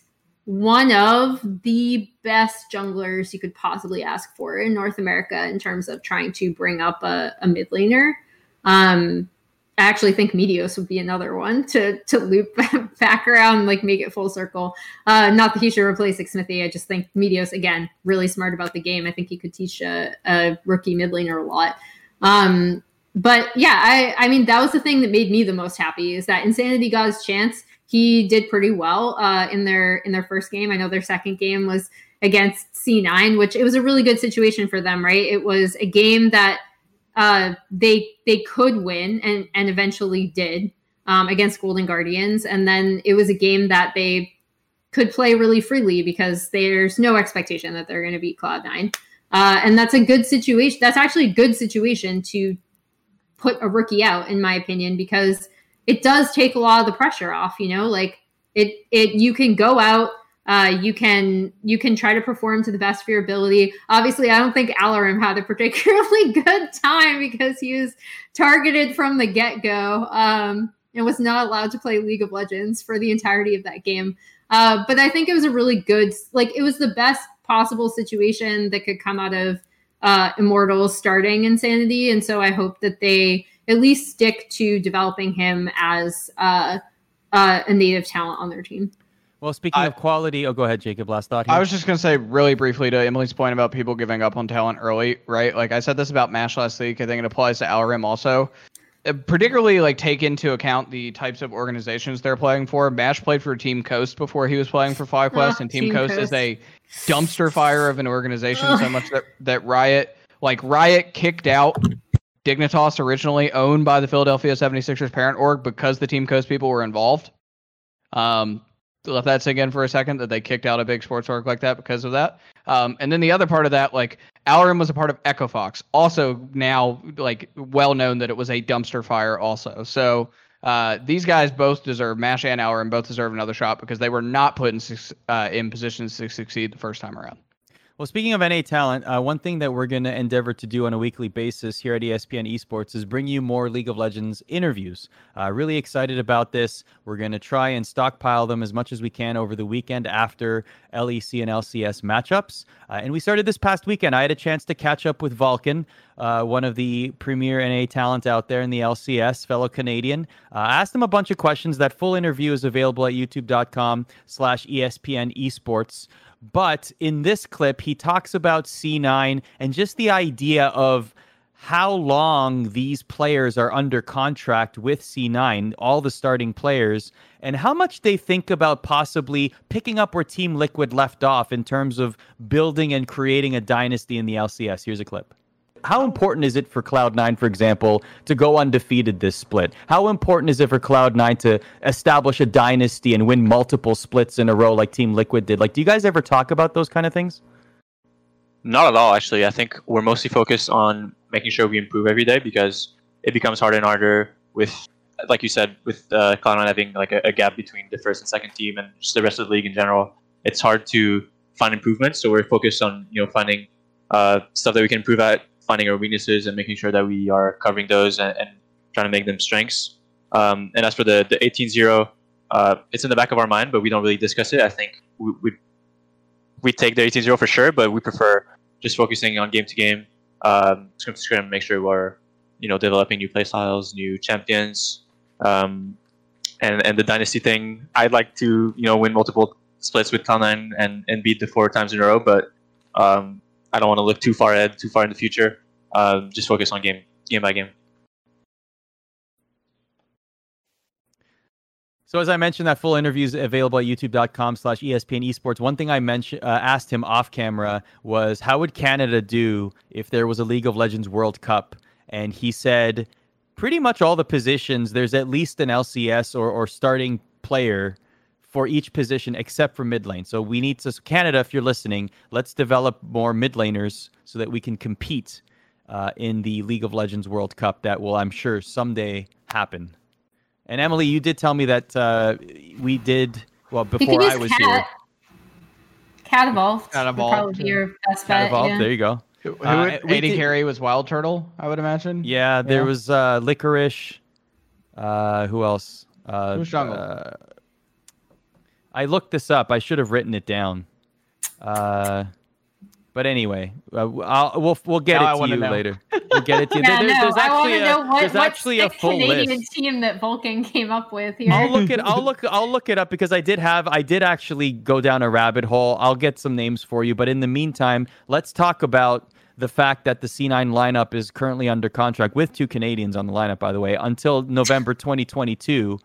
one of the best junglers you could possibly ask for in North America in terms of trying to bring up a, a mid laner. Um, I actually think Meteos would be another one to to loop back around, like make it full circle. Uh, not that he should replace Xmithie. I just think Meteos again really smart about the game. I think he could teach a, a rookie mid laner a lot. Um, but yeah, I I mean that was the thing that made me the most happy is that Insanity got his chance he did pretty well uh, in their in their first game. I know their second game was against C9, which it was a really good situation for them, right? It was a game that uh, they they could win and and eventually did um, against Golden Guardians, and then it was a game that they could play really freely because there's no expectation that they're going to beat Cloud9. Uh, and that's a good situation. That's actually a good situation to put a rookie out, in my opinion, because it does take a lot of the pressure off you know like it it you can go out uh, you can you can try to perform to the best of your ability. Obviously, I don't think Allorim had a particularly good time because he was targeted from the get go um, and was not allowed to play League of Legends for the entirety of that game. Uh, but I think it was a really good, like it was the best possible situation that could come out of uh, Immortals starting Insanity, and so I hope that they at least stick to developing him as uh, uh, a native talent on their team. Well, speaking I, of quality, oh, go ahead, Jacob. Last thought. Here. I was just gonna say really briefly to Emily's point about people giving up on talent early, right? Like I said this about Mash last week. I think it applies to Allorim also. Uh, particularly, like take into account the types of organizations they're playing for. Mash played for Team Coast before he was playing for FlyQuest, oh, and Team, Team Coast, Coast, is a dumpster fire of an organization. so much that that Riot, like Riot, kicked out Dignitas originally owned by the Philadelphia 76ers parent org because the Team Coast people were involved. Um, let that sink in for a second that they kicked out a big sports org like that because of that. Um, and then the other part of that, like Allorim was a part of Echo Fox, also now like well known that it was a dumpster fire also. So uh, these guys both deserve Mash and Allorim both deserve another shot because they were not put in uh, in positions to succeed the first time around. Well, speaking of NA talent, uh, one thing that we're going to endeavor to do on a weekly basis here at ESPN Esports is bring you more League of Legends interviews. Uh, really excited about this. We're going to try and stockpile them as much as we can over the weekend after LEC and LCS matchups. Uh, and we started this past weekend. I had a chance to catch up with Vulcan, uh, one of the premier NA talent out there in the LCS, fellow Canadian. Uh, asked him a bunch of questions. That full interview is available at youtube.com slash ESPN Esports. But in this clip, he talks about C9 and just the idea of how long these players are under contract with C9, all the starting players, and how much they think about possibly picking up where Team Liquid left off in terms of building and creating a dynasty in the LCS. Here's a clip. How important is it for Cloud9, for example, to go undefeated this split? How important is it for Cloud9 to establish a dynasty and win multiple splits in a row like Team Liquid did? Like, do you guys ever talk about those kind of things? Not at all, actually. I think we're mostly focused on making sure we improve every day because it becomes harder and harder with, like you said, with uh, Cloud9 having like a, a gap between the first and second team and just the rest of the league in general. It's hard to find improvements, so we're focused on you know finding uh, stuff that we can improve at, finding our weaknesses, and making sure that we are covering those and, and trying to make them strengths. Um, and as for the the 18-0, uh, it's in the back of our mind, but we don't really discuss it. I think we we, we take the 18-0 for sure, but we prefer just focusing on game to game, scrim to scrim, make sure we're you know developing new playstyles, new champions, um, and and the dynasty thing. I'd like to you know win multiple splits with Cloud9 and and beat the four times in a row, but um, I don't want to look too far ahead, too far in the future. Um, just focus on game game by game. So as I mentioned, that full interview is available at youtube.com slash ESPN esports. One thing I mentioned, uh, asked him off camera was how would Canada do if there was a League of Legends World Cup? And he said pretty much all the positions, there's at least an LCS or, or starting player for each position except for mid lane. So we need to, Canada, if you're listening, let's develop more mid laners so that we can compete uh, in the League of Legends World Cup that will, I'm sure, someday happen. And Emily, you did tell me that uh, we did well before I was cat. here. Cat evolved. Cat Evolved, Probably yeah. your best Cat bet. Evolved. yeah. There you go. Who, who Uh, would- we AD did- carry was Wild Turtle, I would imagine. Yeah, there Yeah. was uh, Licorice. Uh, who else? Uh, Who's jungle? I looked this up. I should have written it down. Uh, but anyway, uh, I'll, we'll we'll get Now it to you know. later. We'll get it to you. Yeah, There- no, there's I want actually to a, know what, there's what actually a full Canadian list. team that Vulcan came up with here. I'll look it. I'll look. I'll look it up because I did have. I did actually go down a rabbit hole. I'll get some names for you. But in the meantime, let's talk about the fact that the C9 lineup is currently under contract with two Canadians on the lineup, by the way, until November 2022.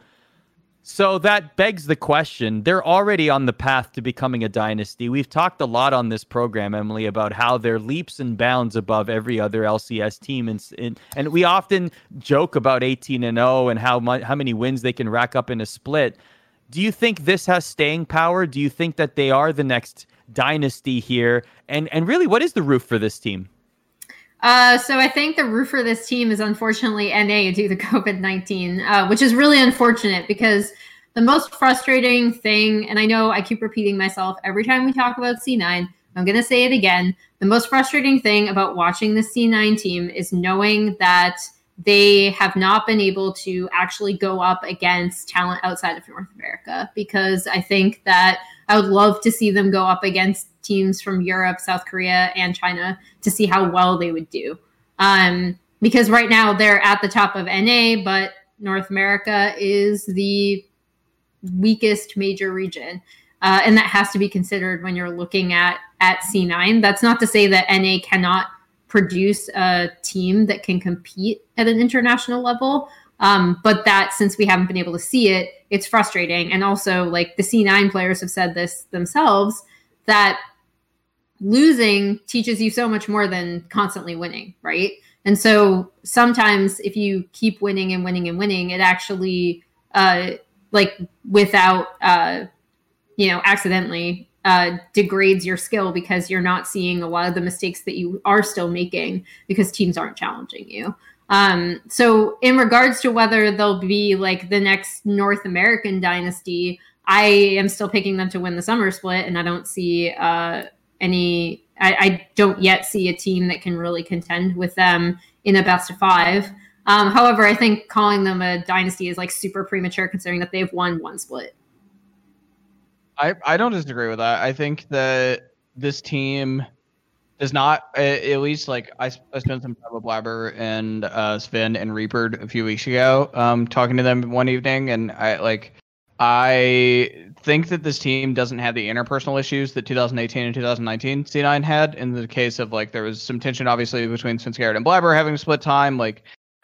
So that begs the question. They're already on the path to becoming a dynasty. We've talked a lot on this program, Emily, about how they're leaps and bounds above every other LCS team, and and, and we often joke about 18 and 0 and how much how many wins they can rack up in a split. Do you think this has staying power? Do you think that they are the next dynasty here? And and really, what is the roof for this team? Uh, so I think the roof for this team is unfortunately NA due to COVID nineteen, uh, which is really unfortunate because the most frustrating thing, and I know I keep repeating myself every time we talk about C9, I'm going to say it again. The most frustrating thing about watching the C9 team is knowing that they have not been able to actually go up against talent outside of North America because I think that I would love to see them go up against teams from Europe, South Korea, and China to see how well they would do. Um, because right now they're at the top of NA, but North America is the weakest major region. Uh, and that has to be considered when you're looking at at C9. That's not to say that NA cannot produce a team that can compete at an international level. Um, but that since we haven't been able to see it, it's frustrating. And also, like the C9 players have said this themselves, that losing teaches you so much more than constantly winning, right? And so sometimes if you keep winning and winning and winning, it actually, uh, like without, uh, you know, accidentally uh, degrades your skill because you're not seeing a lot of the mistakes that you are still making because teams aren't challenging you. Um, so, in regards to whether they'll be like the next North American dynasty, I am still picking them to win the summer split, and I don't see uh, any. I, I don't yet see a team that can really contend with them in a best of five. Um, however, I think calling them a dynasty is like super premature considering that they've won one split. I, I don't disagree with that. I think that this team does not, at least like I spent some time with Blabber and uh, Sven and Reapered a few weeks ago, um, talking to them one evening, and I like I think that this team doesn't have the interpersonal issues that 2018 and 2019 C9 had. In the case of like there was some tension obviously between Svenskeren and Blabber having split time. Like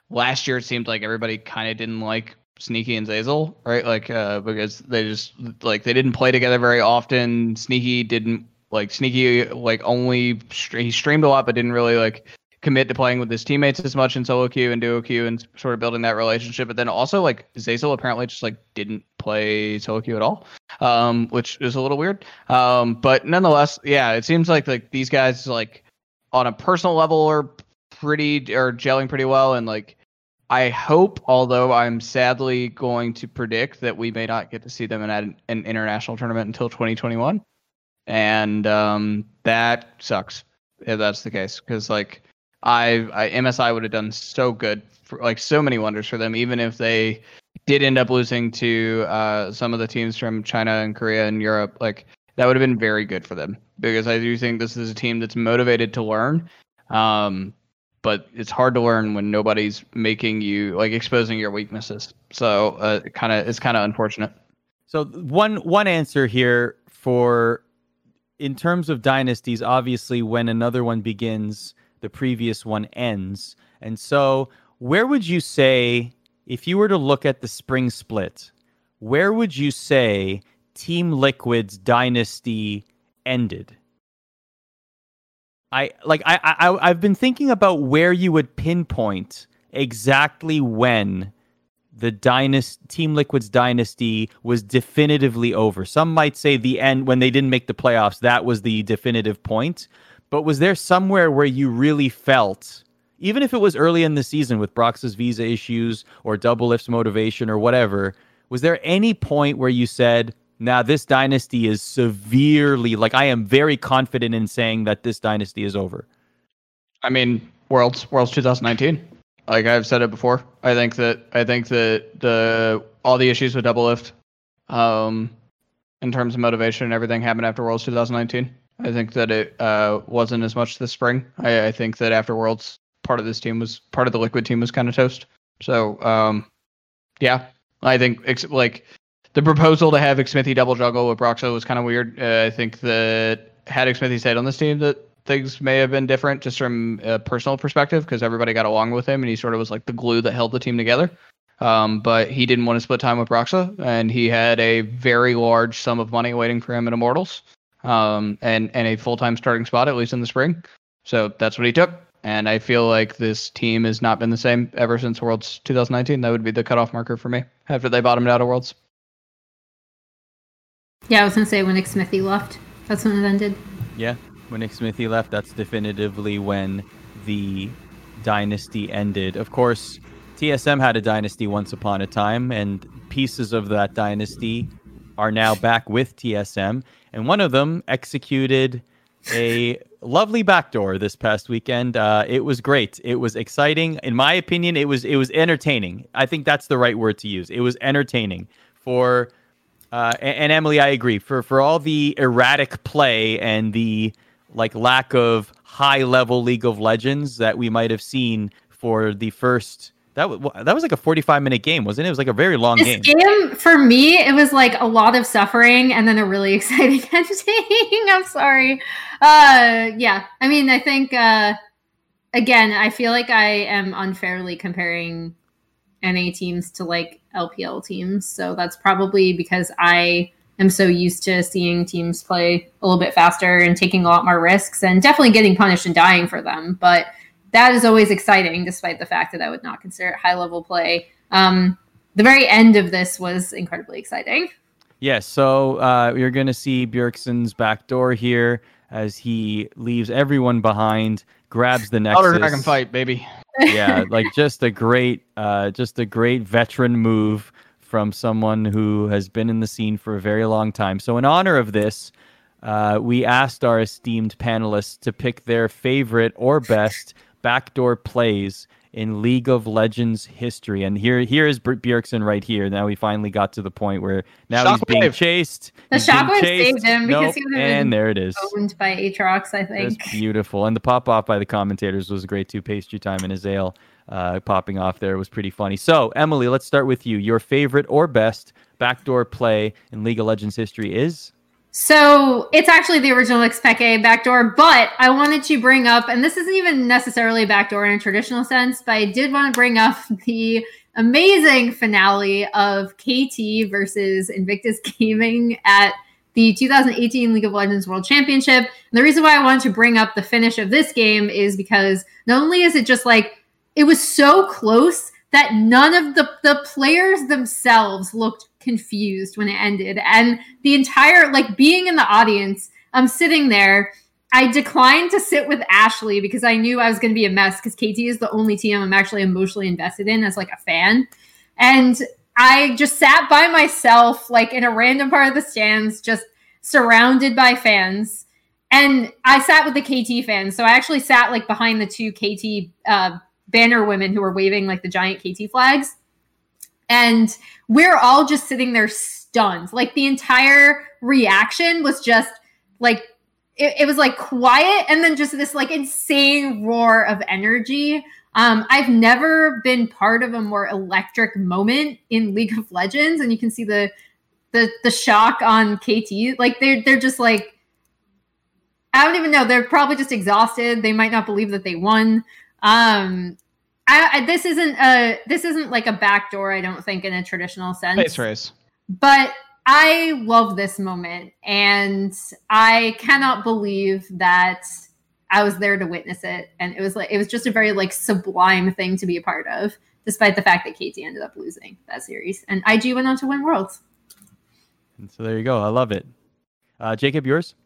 last year, it seemed like everybody kind of didn't like Sneaky and Zeyzal, right? Like uh, because they just like they didn't play together very often. Sneaky didn't like Sneaky like only he streamed a lot, but didn't really like commit to playing with his teammates as much in solo queue and duo queue and sort of building that relationship. But then also like Zeyzal apparently just like didn't play solo queue at all, um, which is a little weird. Um, but nonetheless, yeah, it seems like like these guys like on a personal level are pretty are gelling pretty well, and like I hope, although I'm sadly going to predict that we may not get to see them in an, an international tournament until 2021, and um, that sucks if that's the case because like I, I MSI would have done so good for like so many wonders for them, even if they did end up losing to uh, some of the teams from China and Korea and Europe. Like that would have been very good for them because I do think this is a team that's motivated to learn. Um, but it's hard to learn when nobody's making you like exposing your weaknesses. So uh, kind of it's kind of unfortunate. So one one answer here for in terms of dynasties, obviously when another one begins, the previous one ends. And so where would you say if you were to look at the spring split, where would you say Team Liquid's dynasty ended? I like I, I I've been thinking about where you would pinpoint exactly when the dynasty Team Liquid's dynasty was definitively over. Some might say the end when they didn't make the playoffs, that was the definitive point. But was there somewhere where you really felt, even if it was early in the season with Brox's visa issues or Doublelift's motivation or whatever, was there any point where you said, now, this dynasty is severely like I am very confident in saying that this dynasty is over. I mean, Worlds Worlds 2019. Like I've said it before, I think that I think that the all the issues with Doublelift, um, in terms of motivation and everything happened after Worlds 2019. I think that it uh, wasn't as much this spring. I, I think that after Worlds, part of this team was part of the Liquid team was kind of toast. So um, yeah, I think ex- like the proposal to have Xmithie double juggle with Broxah was kind of weird. Uh, I think that had Xmithie stayed on this team, that things may have been different just from a personal perspective because everybody got along with him and he sort of was like the glue that held the team together. Um, but he didn't want to split time with Broxah, and he had a very large sum of money waiting for him in Immortals, um, and and a full time starting spot at least in the spring. So that's what he took. And I feel like this team has not been the same ever since Worlds 2019. That would be the cutoff marker for me after they bottomed out of Worlds. Yeah, I was gonna say when Nick Smithy left, that's when it ended. Yeah, when Nick Smithy left, that's definitively when the dynasty ended. Of course, TSM had a dynasty once upon a time, and pieces of that dynasty are now back with TSM. And one of them executed a lovely backdoor this past weekend. Uh, it was great. It was exciting. In my opinion, it was it was entertaining. I think that's the right word to use. It was entertaining for uh, and, and, Emily, I agree. For for all the erratic play and the like lack of high level League of Legends that we might have seen for the first that was that was like a 45 minute game, wasn't it? It was like a very long this game. game for me, it was like a lot of suffering and then a really exciting ending. I'm sorry. Uh yeah. I mean, I think uh again, I feel like I am unfairly comparing NA teams to like LPL teams. So that's probably because I am so used to seeing teams play a little bit faster and taking a lot more risks and definitely getting punished and dying for them. But that is always exciting, despite the fact that I would not consider it high level play. Um, the very end of this was incredibly exciting. Yes, so uh, you're going to see Bjergsen's back door here as he leaves everyone behind, grabs the Nexus. Outer Dragon fight, baby yeah, like just a great, uh, just a great veteran move from someone who has been in the scene for a very long time. So, in honor of this, uh, we asked our esteemed panelists to pick their favorite or best backdoor plays in League of Legends history. And here, here is Bjergsen right here. Now we finally got to the point where now Shockwave. he's being chased. The Shockwave saved him nope. because he was and there it is. owned by Aatrox, I think. That's beautiful. And the pop off by the commentators was great too. Pastry time and Azael uh, popping off there was pretty funny. So Emily, let's start with you. Your favorite or best backdoor play in League of Legends history is? So it's actually the original Xpeke backdoor, but I wanted to bring up, and this isn't even necessarily a backdoor in a traditional sense, but I did want to bring up the amazing finale of KT versus Invictus Gaming at the 2018 League of Legends World Championship. And the reason why I wanted to bring up the finish of this game is because not only is it just like it was so close that none of the the players themselves looked confused when it ended and the entire like being in the audience i'm sitting there I declined to sit with Ashley because I knew I was going to be a mess because KT is the only team I'm actually emotionally invested in as like a fan. And I just sat by myself, like in a random part of the stands, just surrounded by fans. And I sat with the KT fans. So I actually sat like behind the two KT uh, banner women who were waving like the giant KT flags. And we're all just sitting there stunned. Like the entire reaction was just like it, it was like quiet and then just this like insane roar of energy. Um, I've never been part of a more electric moment in League of Legends, and you can see the the the shock on KT. Like they're they're just like I don't even know. They're probably just exhausted. They might not believe that they won. Um, I, I, this isn't a this isn't like a backdoor. I don't think in a traditional sense. Base race. But I love this moment, and I cannot believe that I was there to witness it. And it was like it was just a very like sublime thing to be a part of, despite the fact that KT ended up losing that series. And IG went on to win Worlds. And so there you go. I love it. Uh, Jacob, yours?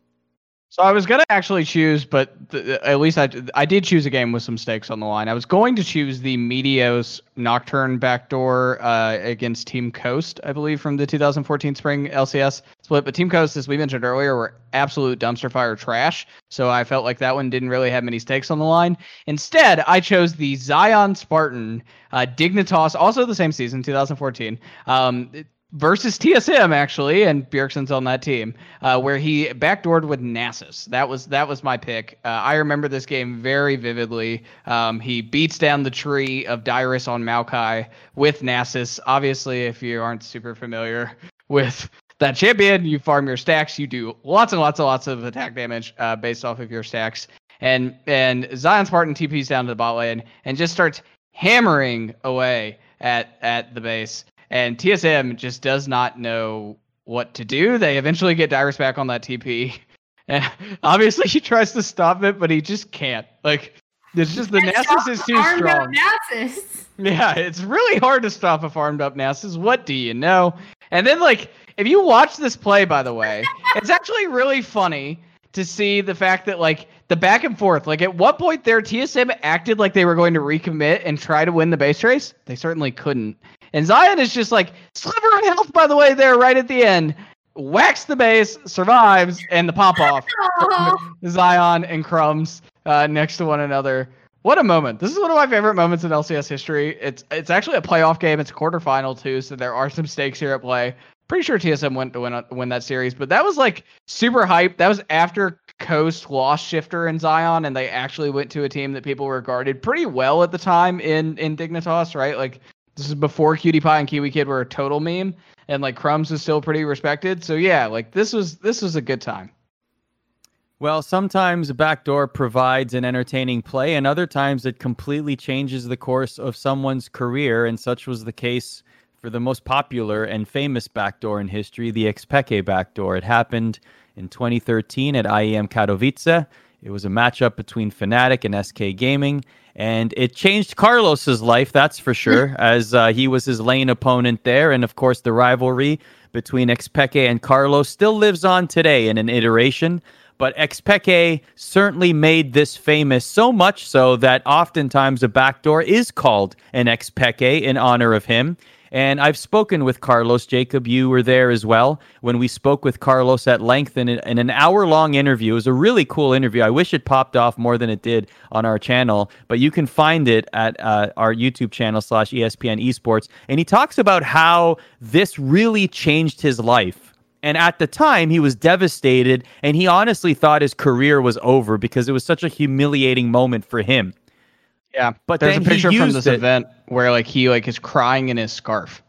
So I was gonna actually choose, but at least I I did choose a game with some stakes on the line. I was going to choose the Meteos Nocturne backdoor uh, against Team Coast, I believe, from the 2014 Spring LCS split. But Team Coast, as we mentioned earlier, were absolute dumpster fire trash. So I felt like that one didn't really have many stakes on the line. Instead, I chose the Zion Spartan uh, Dignitas, also the same season, 2014. Um, versus TSM actually, and Bjergsen's on that team, uh, where he backdoored with Nasus. That was that was my pick. Uh, I remember this game very vividly. Um, he beats down the tree of Dyrus on Maokai with Nasus. Obviously, if you aren't super familiar with that champion, you farm your stacks. You do lots and lots and lots of attack damage uh, based off of your stacks. And and Zion Spartan TPs down to the bot lane and just starts hammering away at at the base and TSM just does not know what to do. They eventually get Dyrus back on that TP. And obviously he tries to stop it, but he just can't. Like it's just the Nasus is too strong. Nasus. Yeah, it's really hard to stop a farmed up Nasus. What do you know? And then like if you watch this play, by the way, it's actually really funny to see the fact that like the back and forth. Like at what point there TSM acted like they were going to recommit and try to win the base race? They certainly couldn't. And Zion is just like sliver of health, by the way, there right at the end. Whacks the base, survives, and the pop off. Zion and Crumbzz uh, next to one another. What a moment! This is one of my favorite moments in LCS history. It's it's actually a playoff game. It's a quarterfinal too, so there are some stakes here at play. Pretty sure TSM went to win win that series, but that was like super hype. That was after Coast lost Shiphtur and Zion, and they actually went to a team that people regarded pretty well at the time in in Dignitas, right? Like this is before Cutie Pie and KiWiKiD were a total meme, and like Crumbzz is still pretty respected. So yeah, like this was this was a good time. Well, sometimes a backdoor provides an entertaining play, and other times it completely changes the course of someone's career, and such was the case for the most popular and famous backdoor in history, the Xpeke backdoor. It happened in 2013 at IEM Katowice. It was a matchup between Fnatic and SK Gaming, and it changed Carlos's life, that's for sure, as uh, he was his lane opponent there. And of course, the rivalry between Xpeke and Carlos still lives on today in an iteration. But Xpeke certainly made this famous so much so that oftentimes a backdoor is called an Xpeke in honor of him. And I've spoken with Carlos. Jacob, you were there as well when we spoke with Carlos at length in, in an hour long interview. It was a really cool interview. I wish it popped off more than it did on our channel, but you can find it at uh, our YouTube channel slash ESPN Esports. And he talks about how this really changed his life. And at the time, he was devastated and he honestly thought his career was over because it was such a humiliating moment for him. Yeah, but there's a picture from this it. event where like he like is crying in his scarf.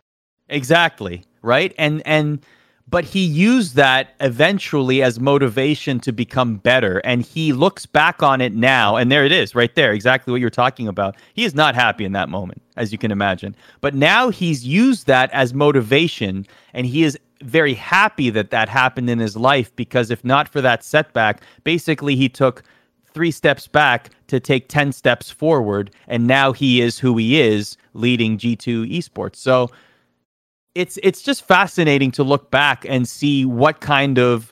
Exactly right, and and but he used that eventually as motivation to become better, and he looks back on it now, and there it is, right there, exactly what you're talking about. He is not happy in that moment, as you can imagine, but now he's used that as motivation, and he is very happy that that happened in his life because if not for that setback, basically he took three steps back to take 10 steps forward. And now he is who he is, leading G2 esports. So it's it's just fascinating to look back and see what kind of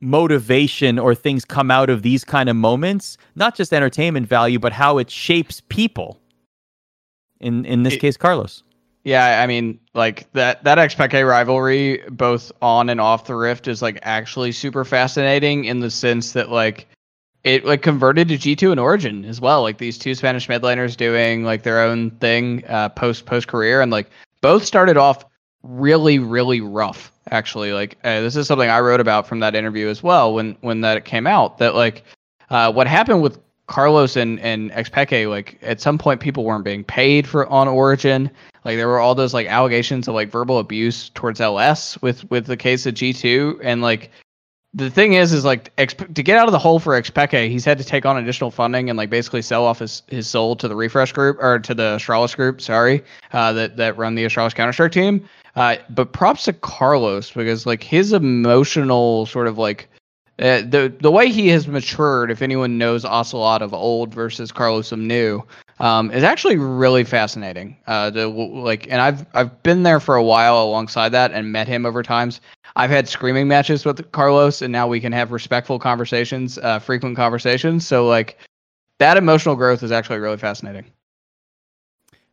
motivation or things come out of these kind of moments, not just entertainment value, but how it shapes people. In in this It- case, Carlos. Yeah, I mean, like that that Xpeke rivalry, both on and off the Rift, is like actually super fascinating in the sense that like it like converted to G two and Origin as well. Like these two Spanish mid laners doing like their own thing uh, post post career, and like both started off really really rough. Actually, like uh, this is something I wrote about from that interview as well when when that came out. That like uh, what happened with Carlos and and Xpeke, like at some point people weren't being paid for on Origin. Like there were all those like allegations of like verbal abuse towards LS with with the case of G2 and like the thing is is like X- to get out of the hole for Xpeke, he's had to take on additional funding and like basically sell off his, his soul to the RFRSH group or to the Astralis group, sorry, uh, that that run the Astralis Counter Strike team. Uh, but props to Carlos because like his emotional sort of like uh, the the way he has matured, if anyone knows Ocelote of old versus Carlos of new, um, is actually really fascinating. Uh, the, like, and I've I've been there for a while alongside that and met him over times. I've had screaming matches with Carlos, and now we can have respectful conversations, uh, frequent conversations. So like, that emotional growth is actually really fascinating.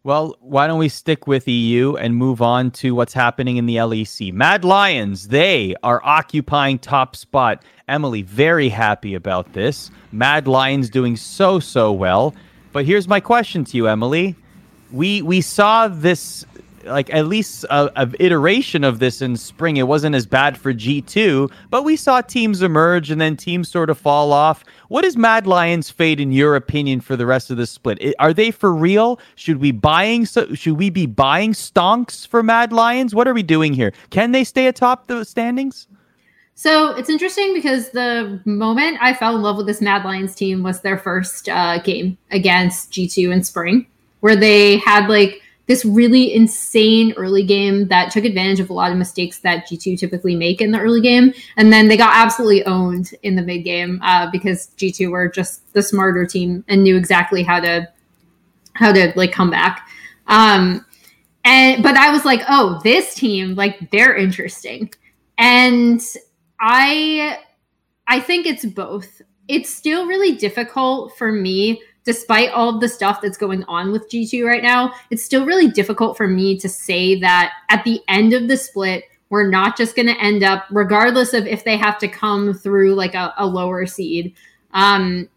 Well, why don't we stick with EU and move on to what's happening in the LEC? Mad Lions, they are occupying top spot. Emily, very happy about this. Mad Lions doing so so well. But here's my question to you, Emily. We we saw this like at least a, a iteration of this in spring. It wasn't as bad for G2, but we saw teams emerge and then teams sort of fall off. What is Mad Lions' fate in your opinion for the rest of the split? Are they for real? Should we buying so should we be buying stonks for Mad Lions? What are we doing here? Can they stay atop the standings? So it's interesting because the moment I fell in love with this Mad Lions team was their first uh, game against G2 in spring, where they had like this really insane early game that took advantage of a lot of mistakes that G2 typically make in the early game. And then they got absolutely owned in the mid game uh, because G2 were just the smarter team and knew exactly how to how to like come back. Um, and but I was like, oh, this team, like they're interesting. And I I think it's both. It's still really difficult for me despite all of the stuff that's going on with G2 right now. It's still really difficult for me to say that at the end of the split we're not just going to end up regardless of if they have to come through like a, a lower seed um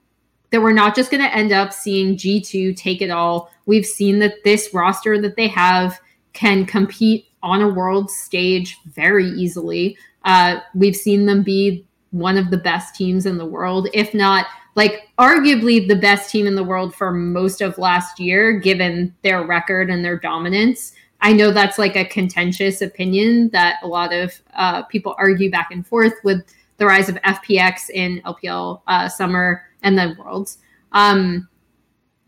that we're not just going to end up seeing G2 take it all. We've seen that this roster that they have can compete on a world stage very easily. Uh, we've seen them be one of the best teams in the world, if not like arguably the best team in the world for most of last year, given their record and their dominance. I know that's like a contentious opinion that a lot of uh, people argue back and forth with the rise of FPX in LPL uh, summer and then worlds. Um,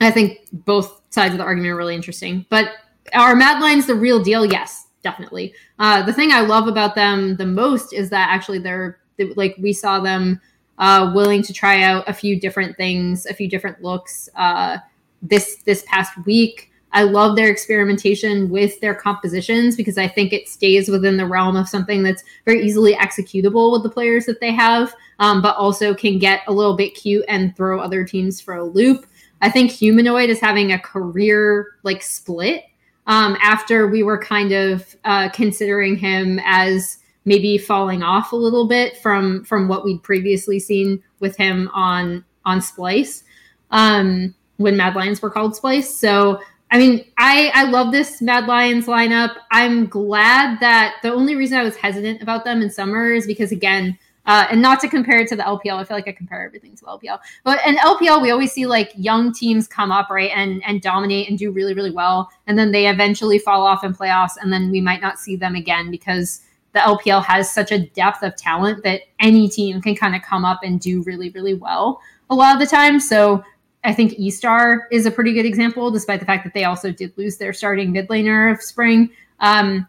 I think both sides of the argument are really interesting. But are Mad Lions the real deal? Yes, definitely. Uh, the thing I love about them the most is that actually they're they, like we saw them uh, willing to try out a few different things, a few different looks uh, this this past week. I love their experimentation with their compositions because I think it stays within the realm of something that's very easily executable with the players that they have, um, but also can get a little bit cute and throw other teams for a loop. I think Humanoid is having a career like split um, after we were kind of uh, considering him as maybe falling off a little bit from from what we'd previously seen with him on on Splyce um, when Mad Lions were called Splyce. So I mean, I I love this Mad Lions lineup. I'm glad that the only reason I was hesitant about them in summer is because again. Uh, and not to compare it to the LPL, I feel like I compare everything to LPL. But in LPL, we always see like young teams come up right and and dominate and do really really well, and then they eventually fall off in playoffs, and then we might not see them again because the LPL has such a depth of talent that any team can kind of come up and do really, really well a lot of the time. So I think eStar is a pretty good example, despite the fact that they also did lose their starting mid laner of spring. Um,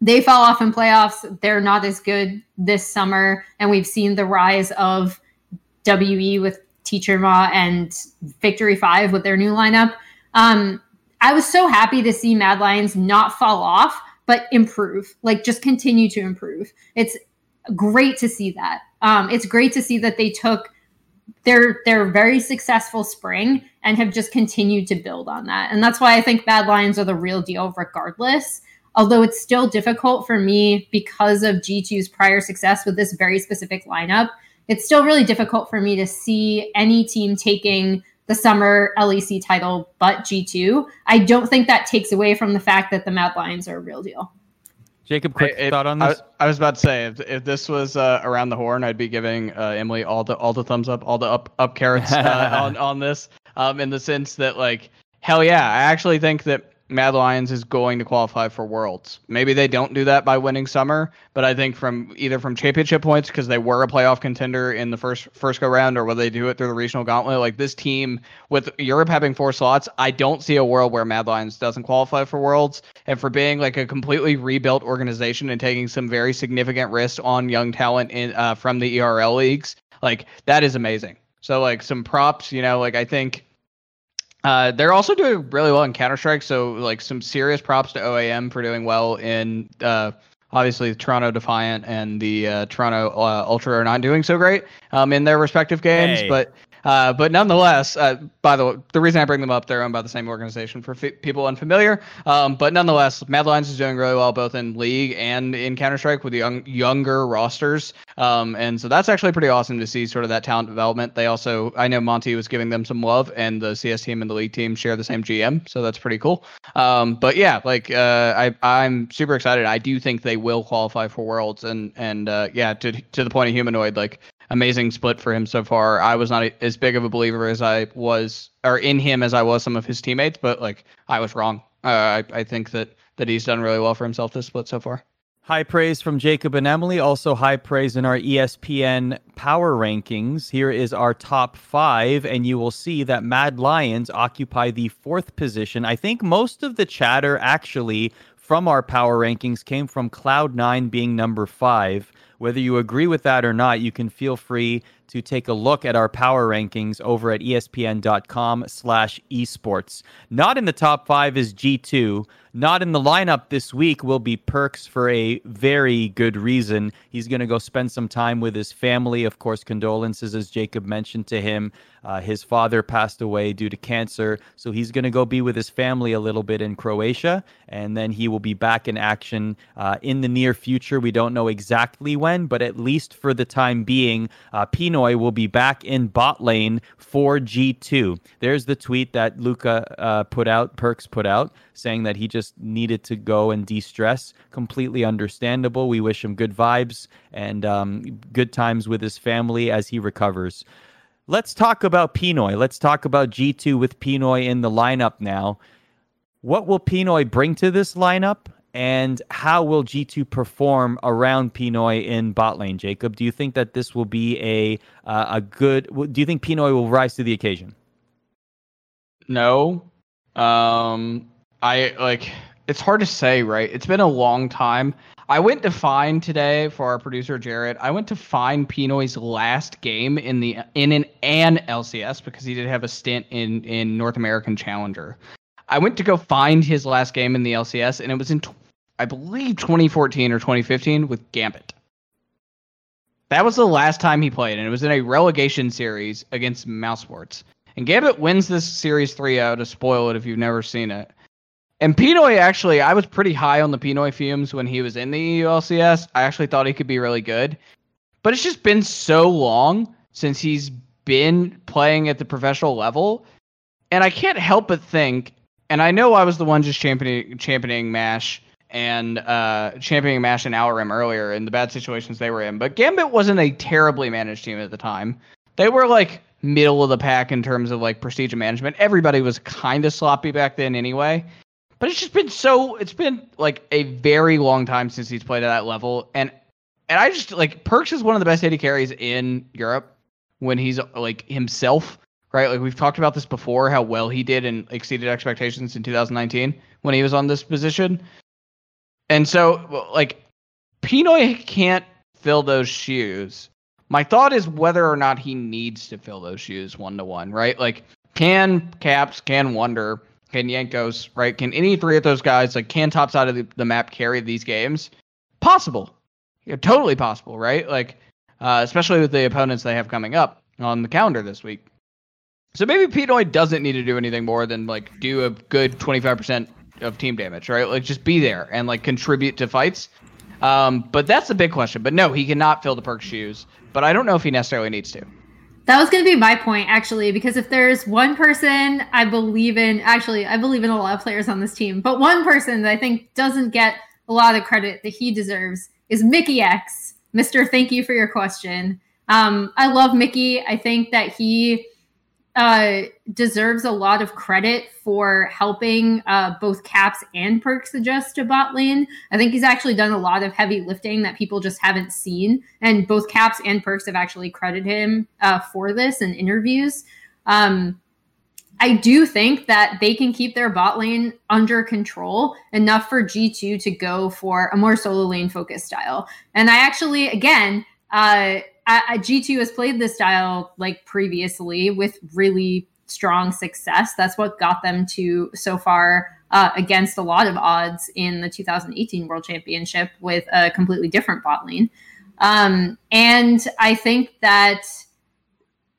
they fell off in playoffs. They're not as good this summer. And we've seen the rise of WE with Teacher Ma and Victory 5 with their new lineup. Um, I was so happy to see Mad Lions not fall off but improve like just continue to improve it's great to see that um, it's great to see that they took their their very successful spring and have just continued to build on that. And that's why I think Mad Lions are the real deal, regardless. Although it's still difficult for me because of G2's prior success with this very specific lineup, it's still really difficult for me to see any team taking the summer LEC title but G2. I don't think that takes away from the fact that the Mad Lions are a real deal. Jacob, quick I, thought on I, this? I, was about to say if, if this was uh, around the horn, I'd be giving uh, Emily all the all the thumbs up, all the up up carrots uh, on on this. Um, in the sense that like hell yeah, I actually think that Mad Lions is going to qualify for Worlds. Maybe they don't do that by winning summer, but I think from either from championship points because they were a playoff contender in the first first go round, or whether they do it through the regional gauntlet. Like this team with Europe having four slots, I don't see a world where Mad Lions doesn't qualify for Worlds. And for being like a completely rebuilt organization and taking some very significant risks on young talent in uh, from the ERL leagues, like that is amazing. So like some props, you know, like I think uh, they're also doing really well in Counter Strike, so like some serious props to OAM for doing well in uh, obviously Toronto Defiant and the uh, Toronto uh, Ultra are not doing so great um, in their respective games, Hey. but uh, but nonetheless, uh, by the way, the reason I bring them up, they're owned by the same organization for f- people unfamiliar. Um, but nonetheless, Mad Lions is doing really well both in League and in Counter Strike with young younger rosters. Um, and so that's actually pretty awesome to see sort of that talent development. They also, I know Monty was giving them some love, and the CS team and the League team share the same GM, so that's pretty cool. Um, but yeah, like uh, I, I'm super excited. I do think they will qualify for Worlds, and and uh, yeah, to to the point of humanoid, like amazing split for him so far. I was not as big of a believer as I was, or in him as I was some of his teammates, but like I was wrong. Uh, I I think that that he's done really well for himself this split so far. High praise from Jacob and Emily. Also, high praise in our ESPN power rankings. Here is our top five, and you will see that Mad Lions occupy the fourth position. I think most of the chatter actually from our power rankings came from Cloud9 being number five. Whether you agree with that or not, you can feel free to take a look at our power rankings over at espn.com slash esports. Not in the top five is G2. Not in the lineup this week will be Perkz for a very good reason. He's going to go spend some time with his family. Of course, condolences, as Jacob mentioned to him. Uh, his father passed away due to cancer. So he's going to go be with his family a little bit in Croatia. And then he will be back in action uh, in the near future. We don't know exactly when, but at least for the time being, uh, P1noy will be back in bot lane for G2. There's the tweet that Luka uh, put out, Perkz put out, saying that he just needed to go and de stress. Completely understandable. We wish him good vibes and um, good times with his family as he recovers. Let's talk about P1noy. Let's talk about G2 with P1noy in the lineup now. What will P1noy bring to this lineup? And how will G2 perform around P1noy in bot lane, Jacob? Do you think that this will be a uh, a good? Do you think P1noy will rise to the occasion? No. Um I like it's hard to say, right? It's been a long time. I went to find today for our producer Jared. I went to find P1noy's last game in the in an an LCS because he did have a stint in in North American Challenger. I went to go find his last game in the LCS and it was in I believe 2014 or 2015 with Gambit. That was the last time he played and it was in a relegation series against mousesports. And Gambit wins this series 3 out to spoil it if you've never seen it. And P1noy actually, I was pretty high on the P1noy fumes when he was in the E EU LCS. I actually thought he could be really good. But it's just been so long since he's been playing at the professional level. And I can't help but think, and I know I was the one just championing championing MASH and uh, championing MASH and Allorim earlier in the bad situations they were in, but Gambit wasn't a terribly managed team at the time. They were like middle of the pack in terms of like prestige management. Everybody was kind of sloppy back then anyway. But it's just been so it's been like a very long time since he's played at that level. And and I just like Perkz is one of the best AD carries in Europe when he's like himself, right? Like we've talked about this before, how well he did and exceeded expectations in 2019 when he was on this position. And so like P1noy can't fill those shoes. My thought is whether or not he needs to fill those shoes one to one, right? Like can Caps, can Wonder, can Yankos, right? Can any three of those guys, like can top side of the, the map carry these games? Possible. Yeah, totally possible, right? Like uh, especially with the opponents they have coming up on the calendar this week. So maybe P1noy doesn't need to do anything more than like do a good 25% of team damage, right? Like just be there and like contribute to fights. Um, but that's the big question. But no, he cannot fill the perk shoes. But I don't know if he necessarily needs to. That was going to be my point, actually, because if there's one person I believe in, actually, I believe in a lot of players on this team, but one person that I think doesn't get a lot of credit that he deserves is Mikyx. Mr. Thank you for your question. Um, I love Mickey. I think that he uh, deserves a lot of credit for helping uh, both caps and Perkz adjust to bot lane. I think he's actually done a lot of heavy lifting that people just haven't seen, and both caps and Perkz have actually credited him uh, for this in interviews. Um, I do think that they can keep their bot lane under control enough for G2 to go for a more solo lane focused style. And I actually, again, uh, I, I, G2 has played this style like previously with really strong success. That's what got them to so far uh, against a lot of odds in the 2018 World Championship with a completely different bot lane. Um, and I think that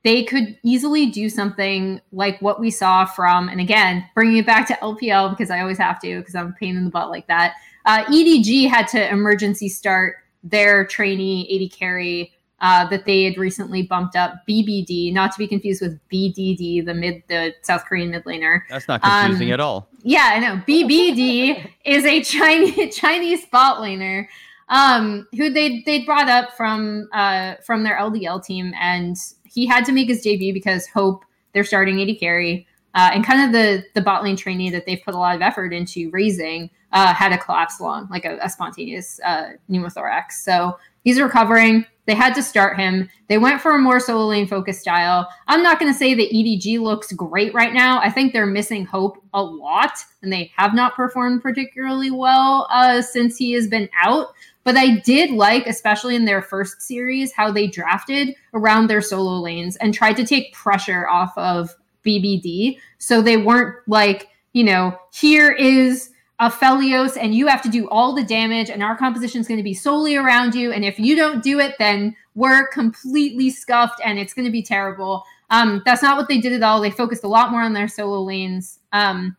they could easily do something like what we saw from, and again, bringing it back to LPL because I always have to because I'm a pain in the butt like that. Uh, EDG had to emergency start their trainee AD carry uh, that they had recently bumped up BBD, not to be confused with BDD, the mid, the South Korean mid laner. That's not confusing Um, at all. Yeah, I know. BBD is a Chinese Chinese bot laner um, who they they brought up from uh, from their LDL team, and he had to make his debut because Hope, they're starting AD carry, uh, and kind of the the bot lane trainee that they've put a lot of effort into raising uh, had a collapse lung, like a, a spontaneous uh, pneumothorax. So he's recovering. They had to start him. They went for a more solo lane focused style. I'm not going to say that EDG looks great right now. I think they're missing Hope a lot, and they have not performed particularly well uh, since he has been out. But I did like, especially in their first series, how they drafted around their solo lanes and tried to take pressure off of BBD. So they weren't like, you know, here is a Aphelios and you have to do all the damage and our composition is going to be solely around you. And if you don't do it, then we're completely scuffed and it's going to be terrible. Um, that's not what they did at all. They focused a lot more on their solo lanes. Um,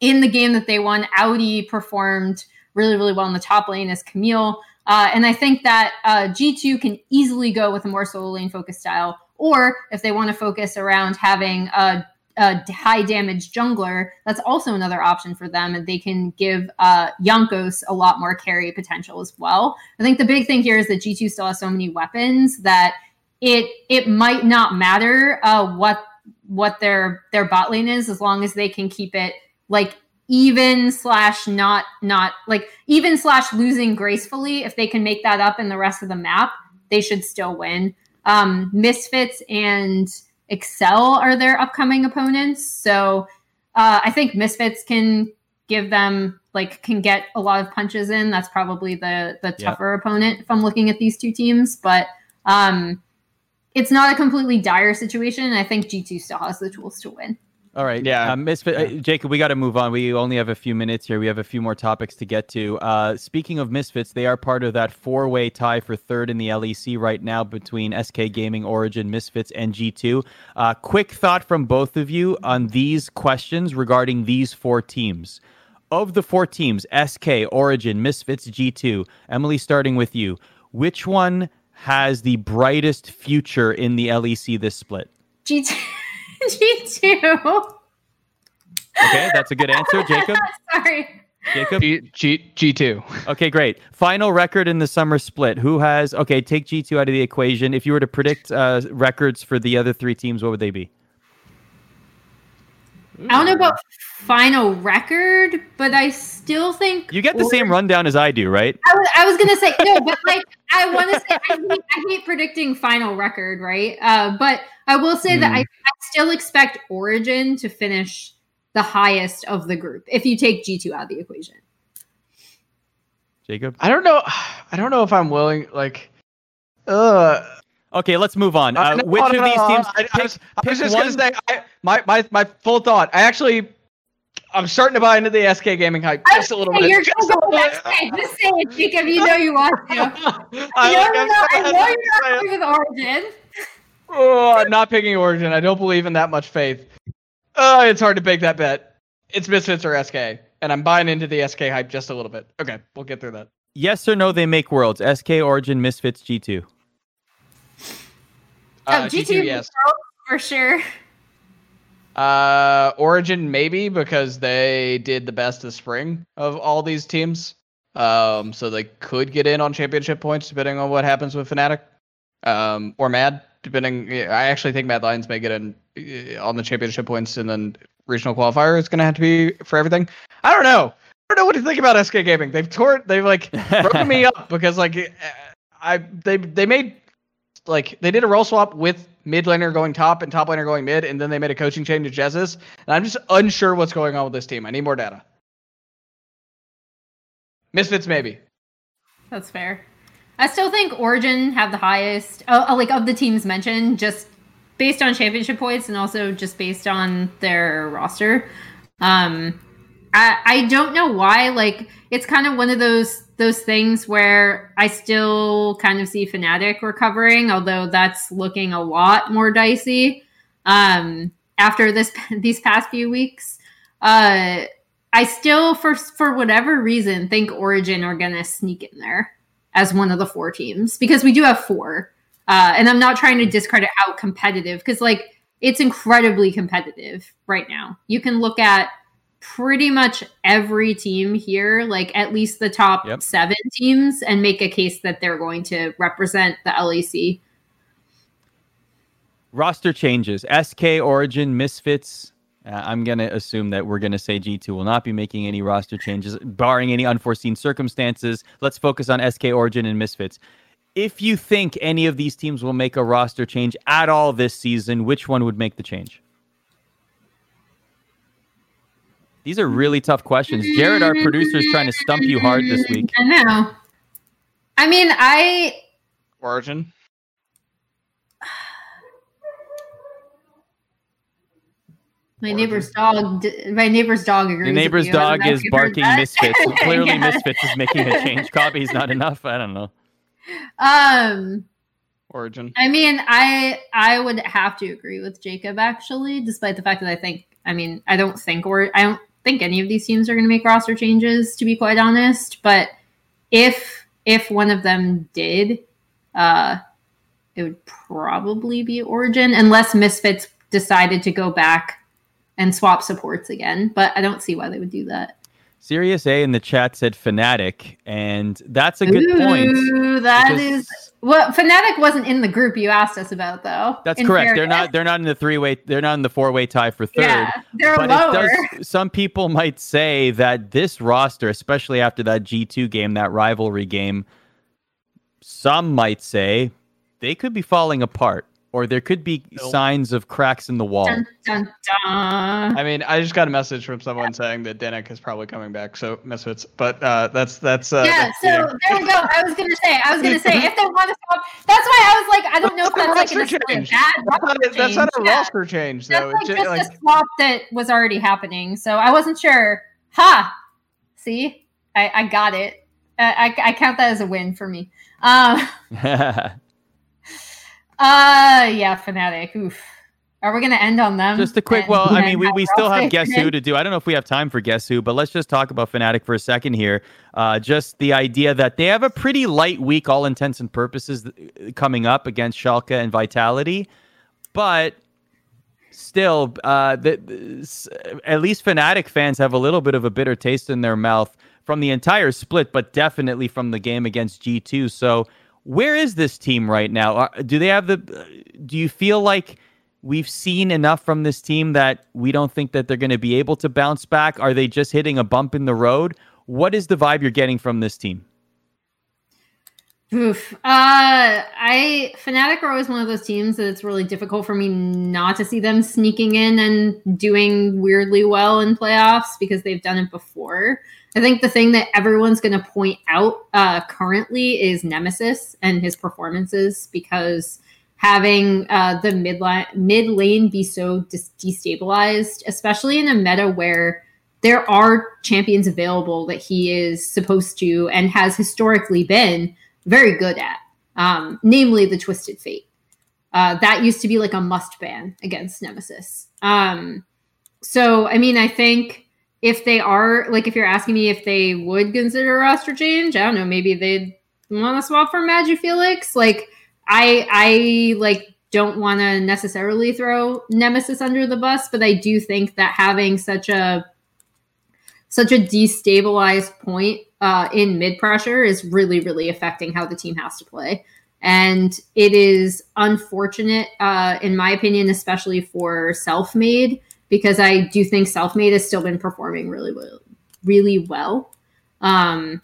in the game that they won, Audi performed really, really well in the top lane as Camille. Uh, and I think that uh, G2 can easily go with a more solo lane focused style. Or if they want to focus around having a, a high damage jungler, that's also another option for them. And they can give uh, Yankos a lot more carry potential as well. I think the big thing here is that G2 still has so many weapons that it it might not matter uh, what what their their bot lane is as long as they can keep it like even slash not not like even slash losing gracefully if they can make that up in the rest of the map they should still win um misfits and excel are their upcoming opponents. So uh, i think misfits can give them like can get a lot of punches in. That's probably the the tougher opponent if i'm looking at these two teams. But um it's not a completely dire situation. I think g2 still has the tools to win All right. Yeah. Um, Misfit, uh, Jacob, we got to move on. We only have a few minutes here. We have a few more topics to get to. Uh, speaking of Misfits, they are part of that four way tie for third in the LEC right now between SK Gaming, Origin, Misfits, and G2. Uh, quick thought from both of you on these questions regarding these four teams. Of the four teams, SK, Origin, Misfits, G2, Emily, starting with you, which one has the brightest future in the LEC this split? G2. G2. Okay, that's a good answer, Jacob. Sorry. Jacob. G, G, G2. Okay, great. Final record in the summer split. Who has? Okay, take G two out of the equation. If you were to predict uh, records for the other three teams, what would they be? I don't know about final record, but I still think You get the same rundown as I do, right? I was, I was gonna say no, but like I want to say I hate, I hate predicting final record, right? Uh, but I will say that I, I still expect Origin to finish the highest of the group if you take G two out of the equation. Jacob. I don't know. I don't know if I'm willing. Like, uh, Okay, let's move on. Uh, no, which no, of no, these no, teams? I, I pick- was, I was just one- gonna say I, my my my full thought. I actually, I'm starting to buy into the SK gaming hype just a little bit. you're just gonna a go little next day. Just say it, Jacob. You know you want to. I, no, like, no, I'm. I know you're to not it. with Origin. Oh, I'm not picking Origin. I don't believe in that much faith. Uh, it's hard to make that bet. It's Misfits or SK, and I'm buying into the SK hype just a little bit. Okay, we'll get through that. Yes or no? They make worlds. SK Origin Misfits G2. Uh, oh, G2, G2 yes. for sure. Uh, Origin maybe because they did the best of spring of all these teams. Um, so they could get in on championship points depending on what happens with Fnatic. Um, or Mad, depending. I actually think Mad Lions may get in uh, on the championship points, and then regional qualifier is going to have to be for everything. I don't know. I don't know what to think about SK Gaming. They've tore. They've like broken me up because like uh, I they they made like they did a role swap with mid laner going top and top laner going mid, and then they made a coaching change to Jezus. And I'm just unsure what's going on with this team. I need more data. Misfits maybe. That's fair. I still think Origin have the highest, uh, uh, like of the teams mentioned, just based on championship points and also just based on their roster. Um, I I don't know why. Like it's kind of one of those those things where I still kind of see Fnatic recovering, although that's looking a lot more dicey. Um, after this these past few weeks, uh, I still for for whatever reason think Origin are gonna sneak in there as one of the four teams because we do have four. Uh, and I'm not trying to discredit how competitive because like it's incredibly competitive right now. You can look at pretty much every team here, like at least the top Yep. seven teams, and make a case that they're going to represent the LEC. Roster changes. SK Origin Misfits. Uh, I'm going to assume that we're going to say G2 will not be making any roster changes, barring any unforeseen circumstances. Let's focus on SK Origin and Misfits. If you think any of these teams will make a roster change at all this season, which one would make the change? These are really tough questions. Jared, our producer, is trying to stump you hard this week. I know. I mean, I Origin. My neighbor's dog. My neighbor's dog agrees. The with neighbor's you. Dog is barking. Misfits. So clearly, Yeah. Misfits is making a change. Copy's not enough. I don't know. Um, Origin. I mean, I I would have to agree with Jacob actually, despite the fact that I think, I mean, I don't think or I don't think any of these teams are going to make roster changes, to be quite honest. But if if one of them did, uh, it would probably be Origin, unless Misfits decided to go back and swap supports again. But I don't see why they would do that. Sirius A in the chat said Fnatic, and that's a good point. Ooh, that because- is well. Fnatic wasn't in the group you asked us about, though. That's correct. They're not. They're not in the three way. They're not in the four way tie for third. Yeah, they're but lower. it does. Some people might say that this roster, especially after that G two game, that rivalry game, some might say they could be falling apart, or there could be Nope. signs of cracks in the wall. Dun, dun, dun. I mean, I just got a message from someone saying that Denyk is probably coming back. So Misfits, but uh, that's that's. Uh, yeah, that's so the- there we go. I was gonna say, I was gonna say, if they want to swap, that's why I was like, I don't know if That's that's like a roster change. bad That's not, a, that's not a. Yeah. roster change, That's though. like It's just like, a swap that was already happening. So I wasn't sure. Ha! See, I, I got it. I, I, I count that as a win for me. Um, uh, yeah, Fnatic. Oof. Are we gonna end on them? Just a quick. and Well, I mean, we, we still have guess who to do. I don't know if we have time for guess who, but let's just talk about Fnatic for a second here. Uh, just the idea that they have a pretty light week, all intents and purposes, coming up against Schalke and Vitality, but still, uh, the, the- s- at least Fnatic fans have a little bit of a bitter taste in their mouth from the entire split, but definitely from the game against G2. So, where is this team right now? Uh, do they have the? Uh, do you feel like? we've seen enough from this team that we don't think that they're going to be able to bounce back? Are they just hitting a bump in the road? What is the vibe you're getting from this team? Oof. Uh, I Fnatic are always one of those teams that it's really difficult for me not to see them sneaking in and doing weirdly well in playoffs because they've done it before. I think the thing that everyone's going to point out uh, currently is Nemesis and his performances because having uh, the mid line mid lane be so dis- destabilized, especially in a meta where there are champions available that he is supposed to and has historically been very good at, um, namely the Twisted Fate. Uh, that used to be like a must ban against Nemesis. Um, so, I mean, I think if they are like, if you're asking me if they would consider a roster change, I don't know, maybe they'd want to swap for MagiFelix. Like, I, I like don't want to necessarily throw Nemesis under the bus, but I do think that having such a such a destabilized point uh, in mid pressure is really, really affecting how the team has to play. And it is unfortunate, uh, in my opinion, especially for Selfmade, because I do think Selfmade has still been performing really well, really well um,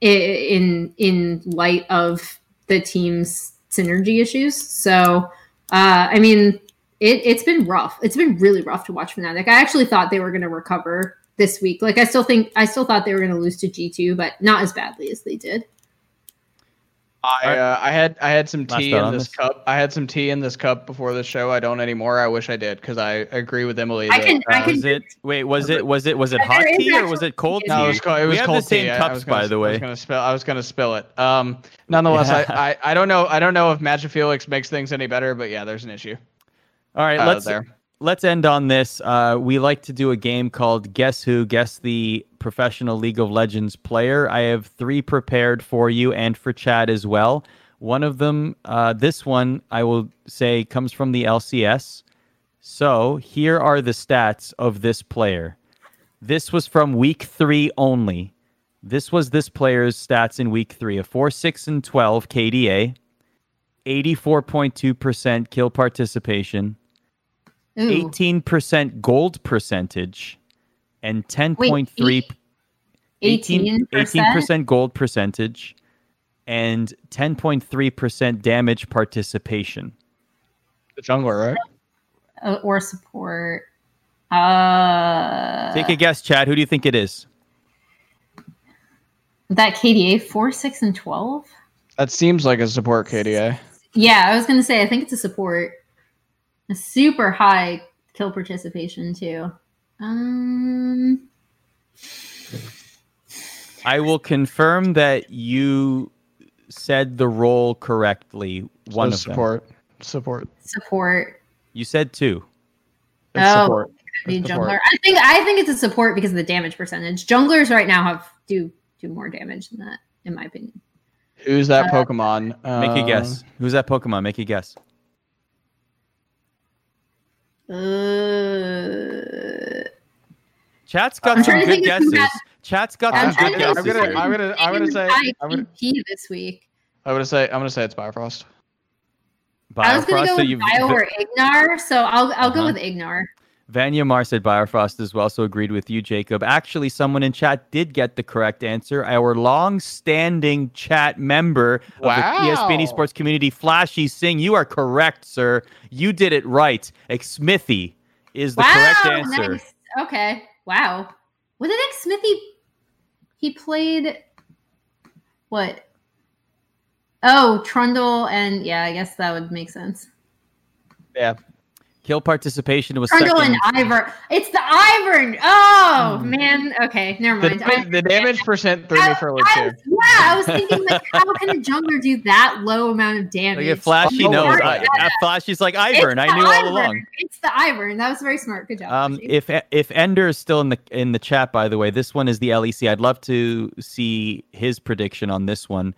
in in light of the team's synergy issues. So, uh, I mean, it, it's been rough. It's been really rough to watch Fnatic. I actually thought they were going to recover this week. Like I still think I still thought they were going to lose to G two, but not as badly as they did. I uh, I had I had some tea in this, this, cup. I had some tea in this cup before the show. I don't anymore. I wish I did because I agree with Emily. I can. That, I uh, can. Was it? Wait. Was it? Was it? Was it hot tea or was it cold tea? No, it was, cold, it was we cold have the same tea. cups, gonna, by the way. I was gonna spill. I was gonna spill it. Um. Nonetheless, yeah. I, I I don't know. I don't know if MagiFelix makes things any better, but yeah, there's an issue. All right. Uh, let's there let's end on this. Uh, we like to do a game called Guess Who? Guess the professional League of Legends player. I have three prepared for you and for Chad as well. One of them, uh, this one, I will say, comes from the LCS. So here are the stats of this player. This was from week three only. This was this player's stats in week three a 4 6 and 12 KDA, 84.2% kill participation, 18% gold percentage and 10.3 18 18% gold percentage and 10.3% damage participation. The jungler, right? Uh, or support. Uh, Take a guess, Chad. Who do you think it is? That KDA 4, 6, and 12? That seems like a support KDA. Yeah, I was going to say, I think it's a support a super high kill participation too. Um, I will confirm that you said the role correctly. One so of support. them. Support. Support. You said two. It's oh, support. Be jungler. I think I think it's a support because of the damage percentage. Junglers right now have do do more damage than that, in my opinion. Who's that uh, Pokemon? Make a guess. Uh, Who's that Pokemon? Make a guess. Uh, Chat's got some good guesses. Chat's got some good guesses. I'm gonna, I'm gonna, I'm gonna say, I'm gonna, this week. I'm gonna say, I'm gonna say it's Biofrost. Biofrost I was gonna go so with Bio or Ignar, so I'll, I'll uh-huh. go with Ignar. Vanya Mar said Biofrost as well, so agreed with you, Jacob. Actually, someone in chat did get the correct answer. Our long-standing chat member wow. of the ESPN Esports community, Flashy Singh. You are correct, sir. You did it right. Xmithie is the wow, correct answer. Nice. Okay. Wow. Was it Xmithie? He played what? Oh, Trundle, and yeah, I guess that would make sense. Yeah, Kill participation was Trundle second. and Ivern. It's the Ivern. Oh mm. man. Okay, never mind. The, the damage percent threw me for a loop too. Yeah, I was thinking like, how can a jungler do that low amount of damage? Like Flashy oh, knows. I, Flashy's like Ivern. I knew Ivern. all along. It's the Ivern. That was very smart. Good job. Um, if if Ender is still in the in the chat, by the way, this one is the LEC. I'd love to see his prediction on this one.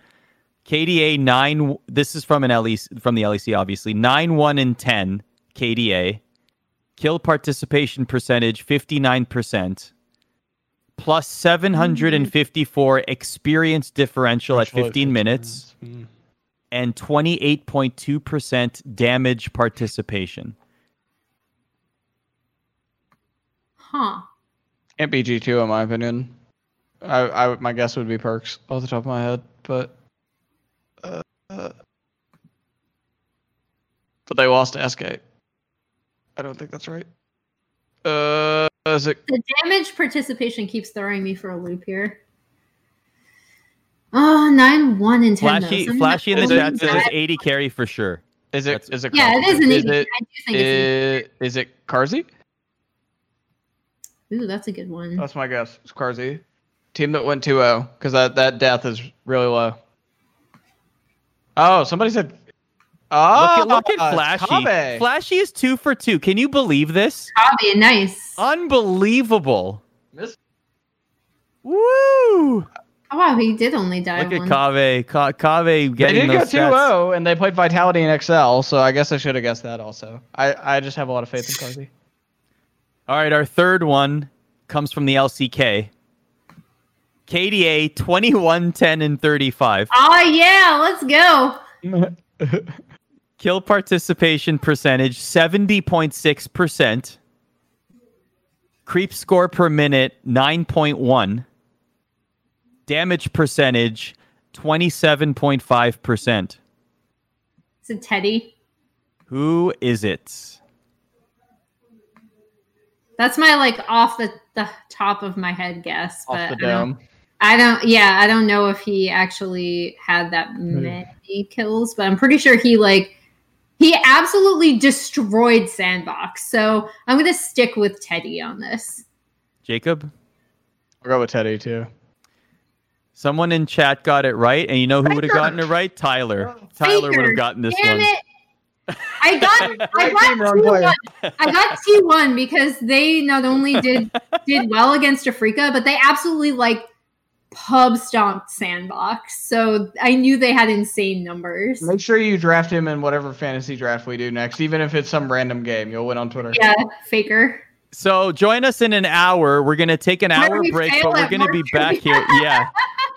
KDA nine. This is from an LEC from the LEC, obviously nine one and ten KDA, kill participation percentage 59%, plus 754 mm-hmm. experience differential at 15 minutes, and 28.2% damage participation. Huh. Can't be G2 in my opinion. I, I my guess would be Perkz off the top of my head, but uh, uh, but they lost to SK. I don't think that's right. Uh, is it? The damage participation keeps throwing me for a loop here. Oh, nine, one, and ten. Flashy, flashy in the chat says AD carry for sure. Is it? Is it? Yeah, it is an AD. Is it? Is, is it Carzzy? Ooh, that's a good one. That's my guess. It's Carzzy. Team that went 2-0 because that that death is really low. Oh, somebody said. Oh, look at look at uh, Flashy. Kabe. Flashy is two for two. Can you believe this? Hobby, nice. Unbelievable. Miss- Woo! Oh wow, he did only die Look at one. Kave. Ka- Kave They getting did go those stats. 2-0 and they played Vitality in XL, so I guess I should have guessed that also. I, I just have a lot of faith in Carzzy. All right, our third one comes from the LCK. KDA 21, 10, and 35. Oh yeah, let's go. Kill participation percentage 70.6%. Creep score per minute 9.1. Damage percentage 27.5%. It's a Teddy. Who is it? That's my like off the, the top of my head guess, but Off the I don't, dome. I don't. Yeah, I don't know if he actually had that hmm. many kills, but I'm pretty sure he like he absolutely destroyed Sandbox. So I'm gonna stick with Teddy on this. Jacob? I'll go with Teddy too. Someone in chat got it right, and you know who would have gotten it right? Tyler. Oh, Tyler would have gotten this Damn one. it! I got I Right team, got T one. I got T one because they not only did did well against Afreeca, but they absolutely like pub stomped Sandbox. So I knew they had insane numbers. Make sure you draft him in whatever fantasy draft we do next, even if it's some random game. You'll win on Twitter. Yeah, Faker. So join us in an hour. We're gonna take an Where hour break, but we're gonna more be back here. Yeah.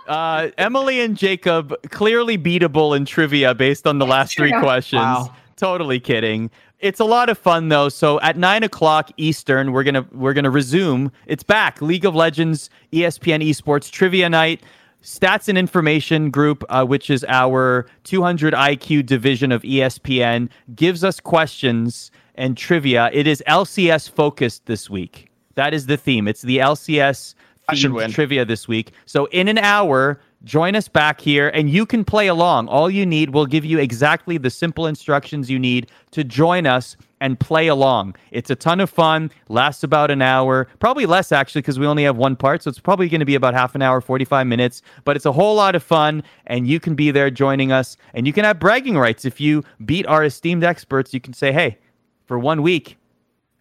Uh, Emily and Jacob clearly beatable in trivia based on the last three questions. Wow. Totally kidding. It's a lot of fun though. So at nine o'clock Eastern, we're gonna we're gonna resume. It's back. League of Legends, ESPN Esports Trivia Night. Stats and Information Group, uh, which is our 200 IQ division of ESPN, gives us questions and trivia. It is LCS focused this week. That is the theme. It's the LCS I should themed win. trivia this week. So in an hour, join us back here and you can play along. All you need, we'll give you exactly the simple instructions you need to join us and play along. It's a ton of fun, lasts about an hour, probably less actually because we only have one part, so it's probably going to be about half an hour, 45 minutes, but it's a whole lot of fun and you can be there joining us and you can have bragging rights if you beat our esteemed experts. You can say, "Hey, for one week,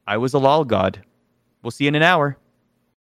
I was a lol god." We'll see you in an hour.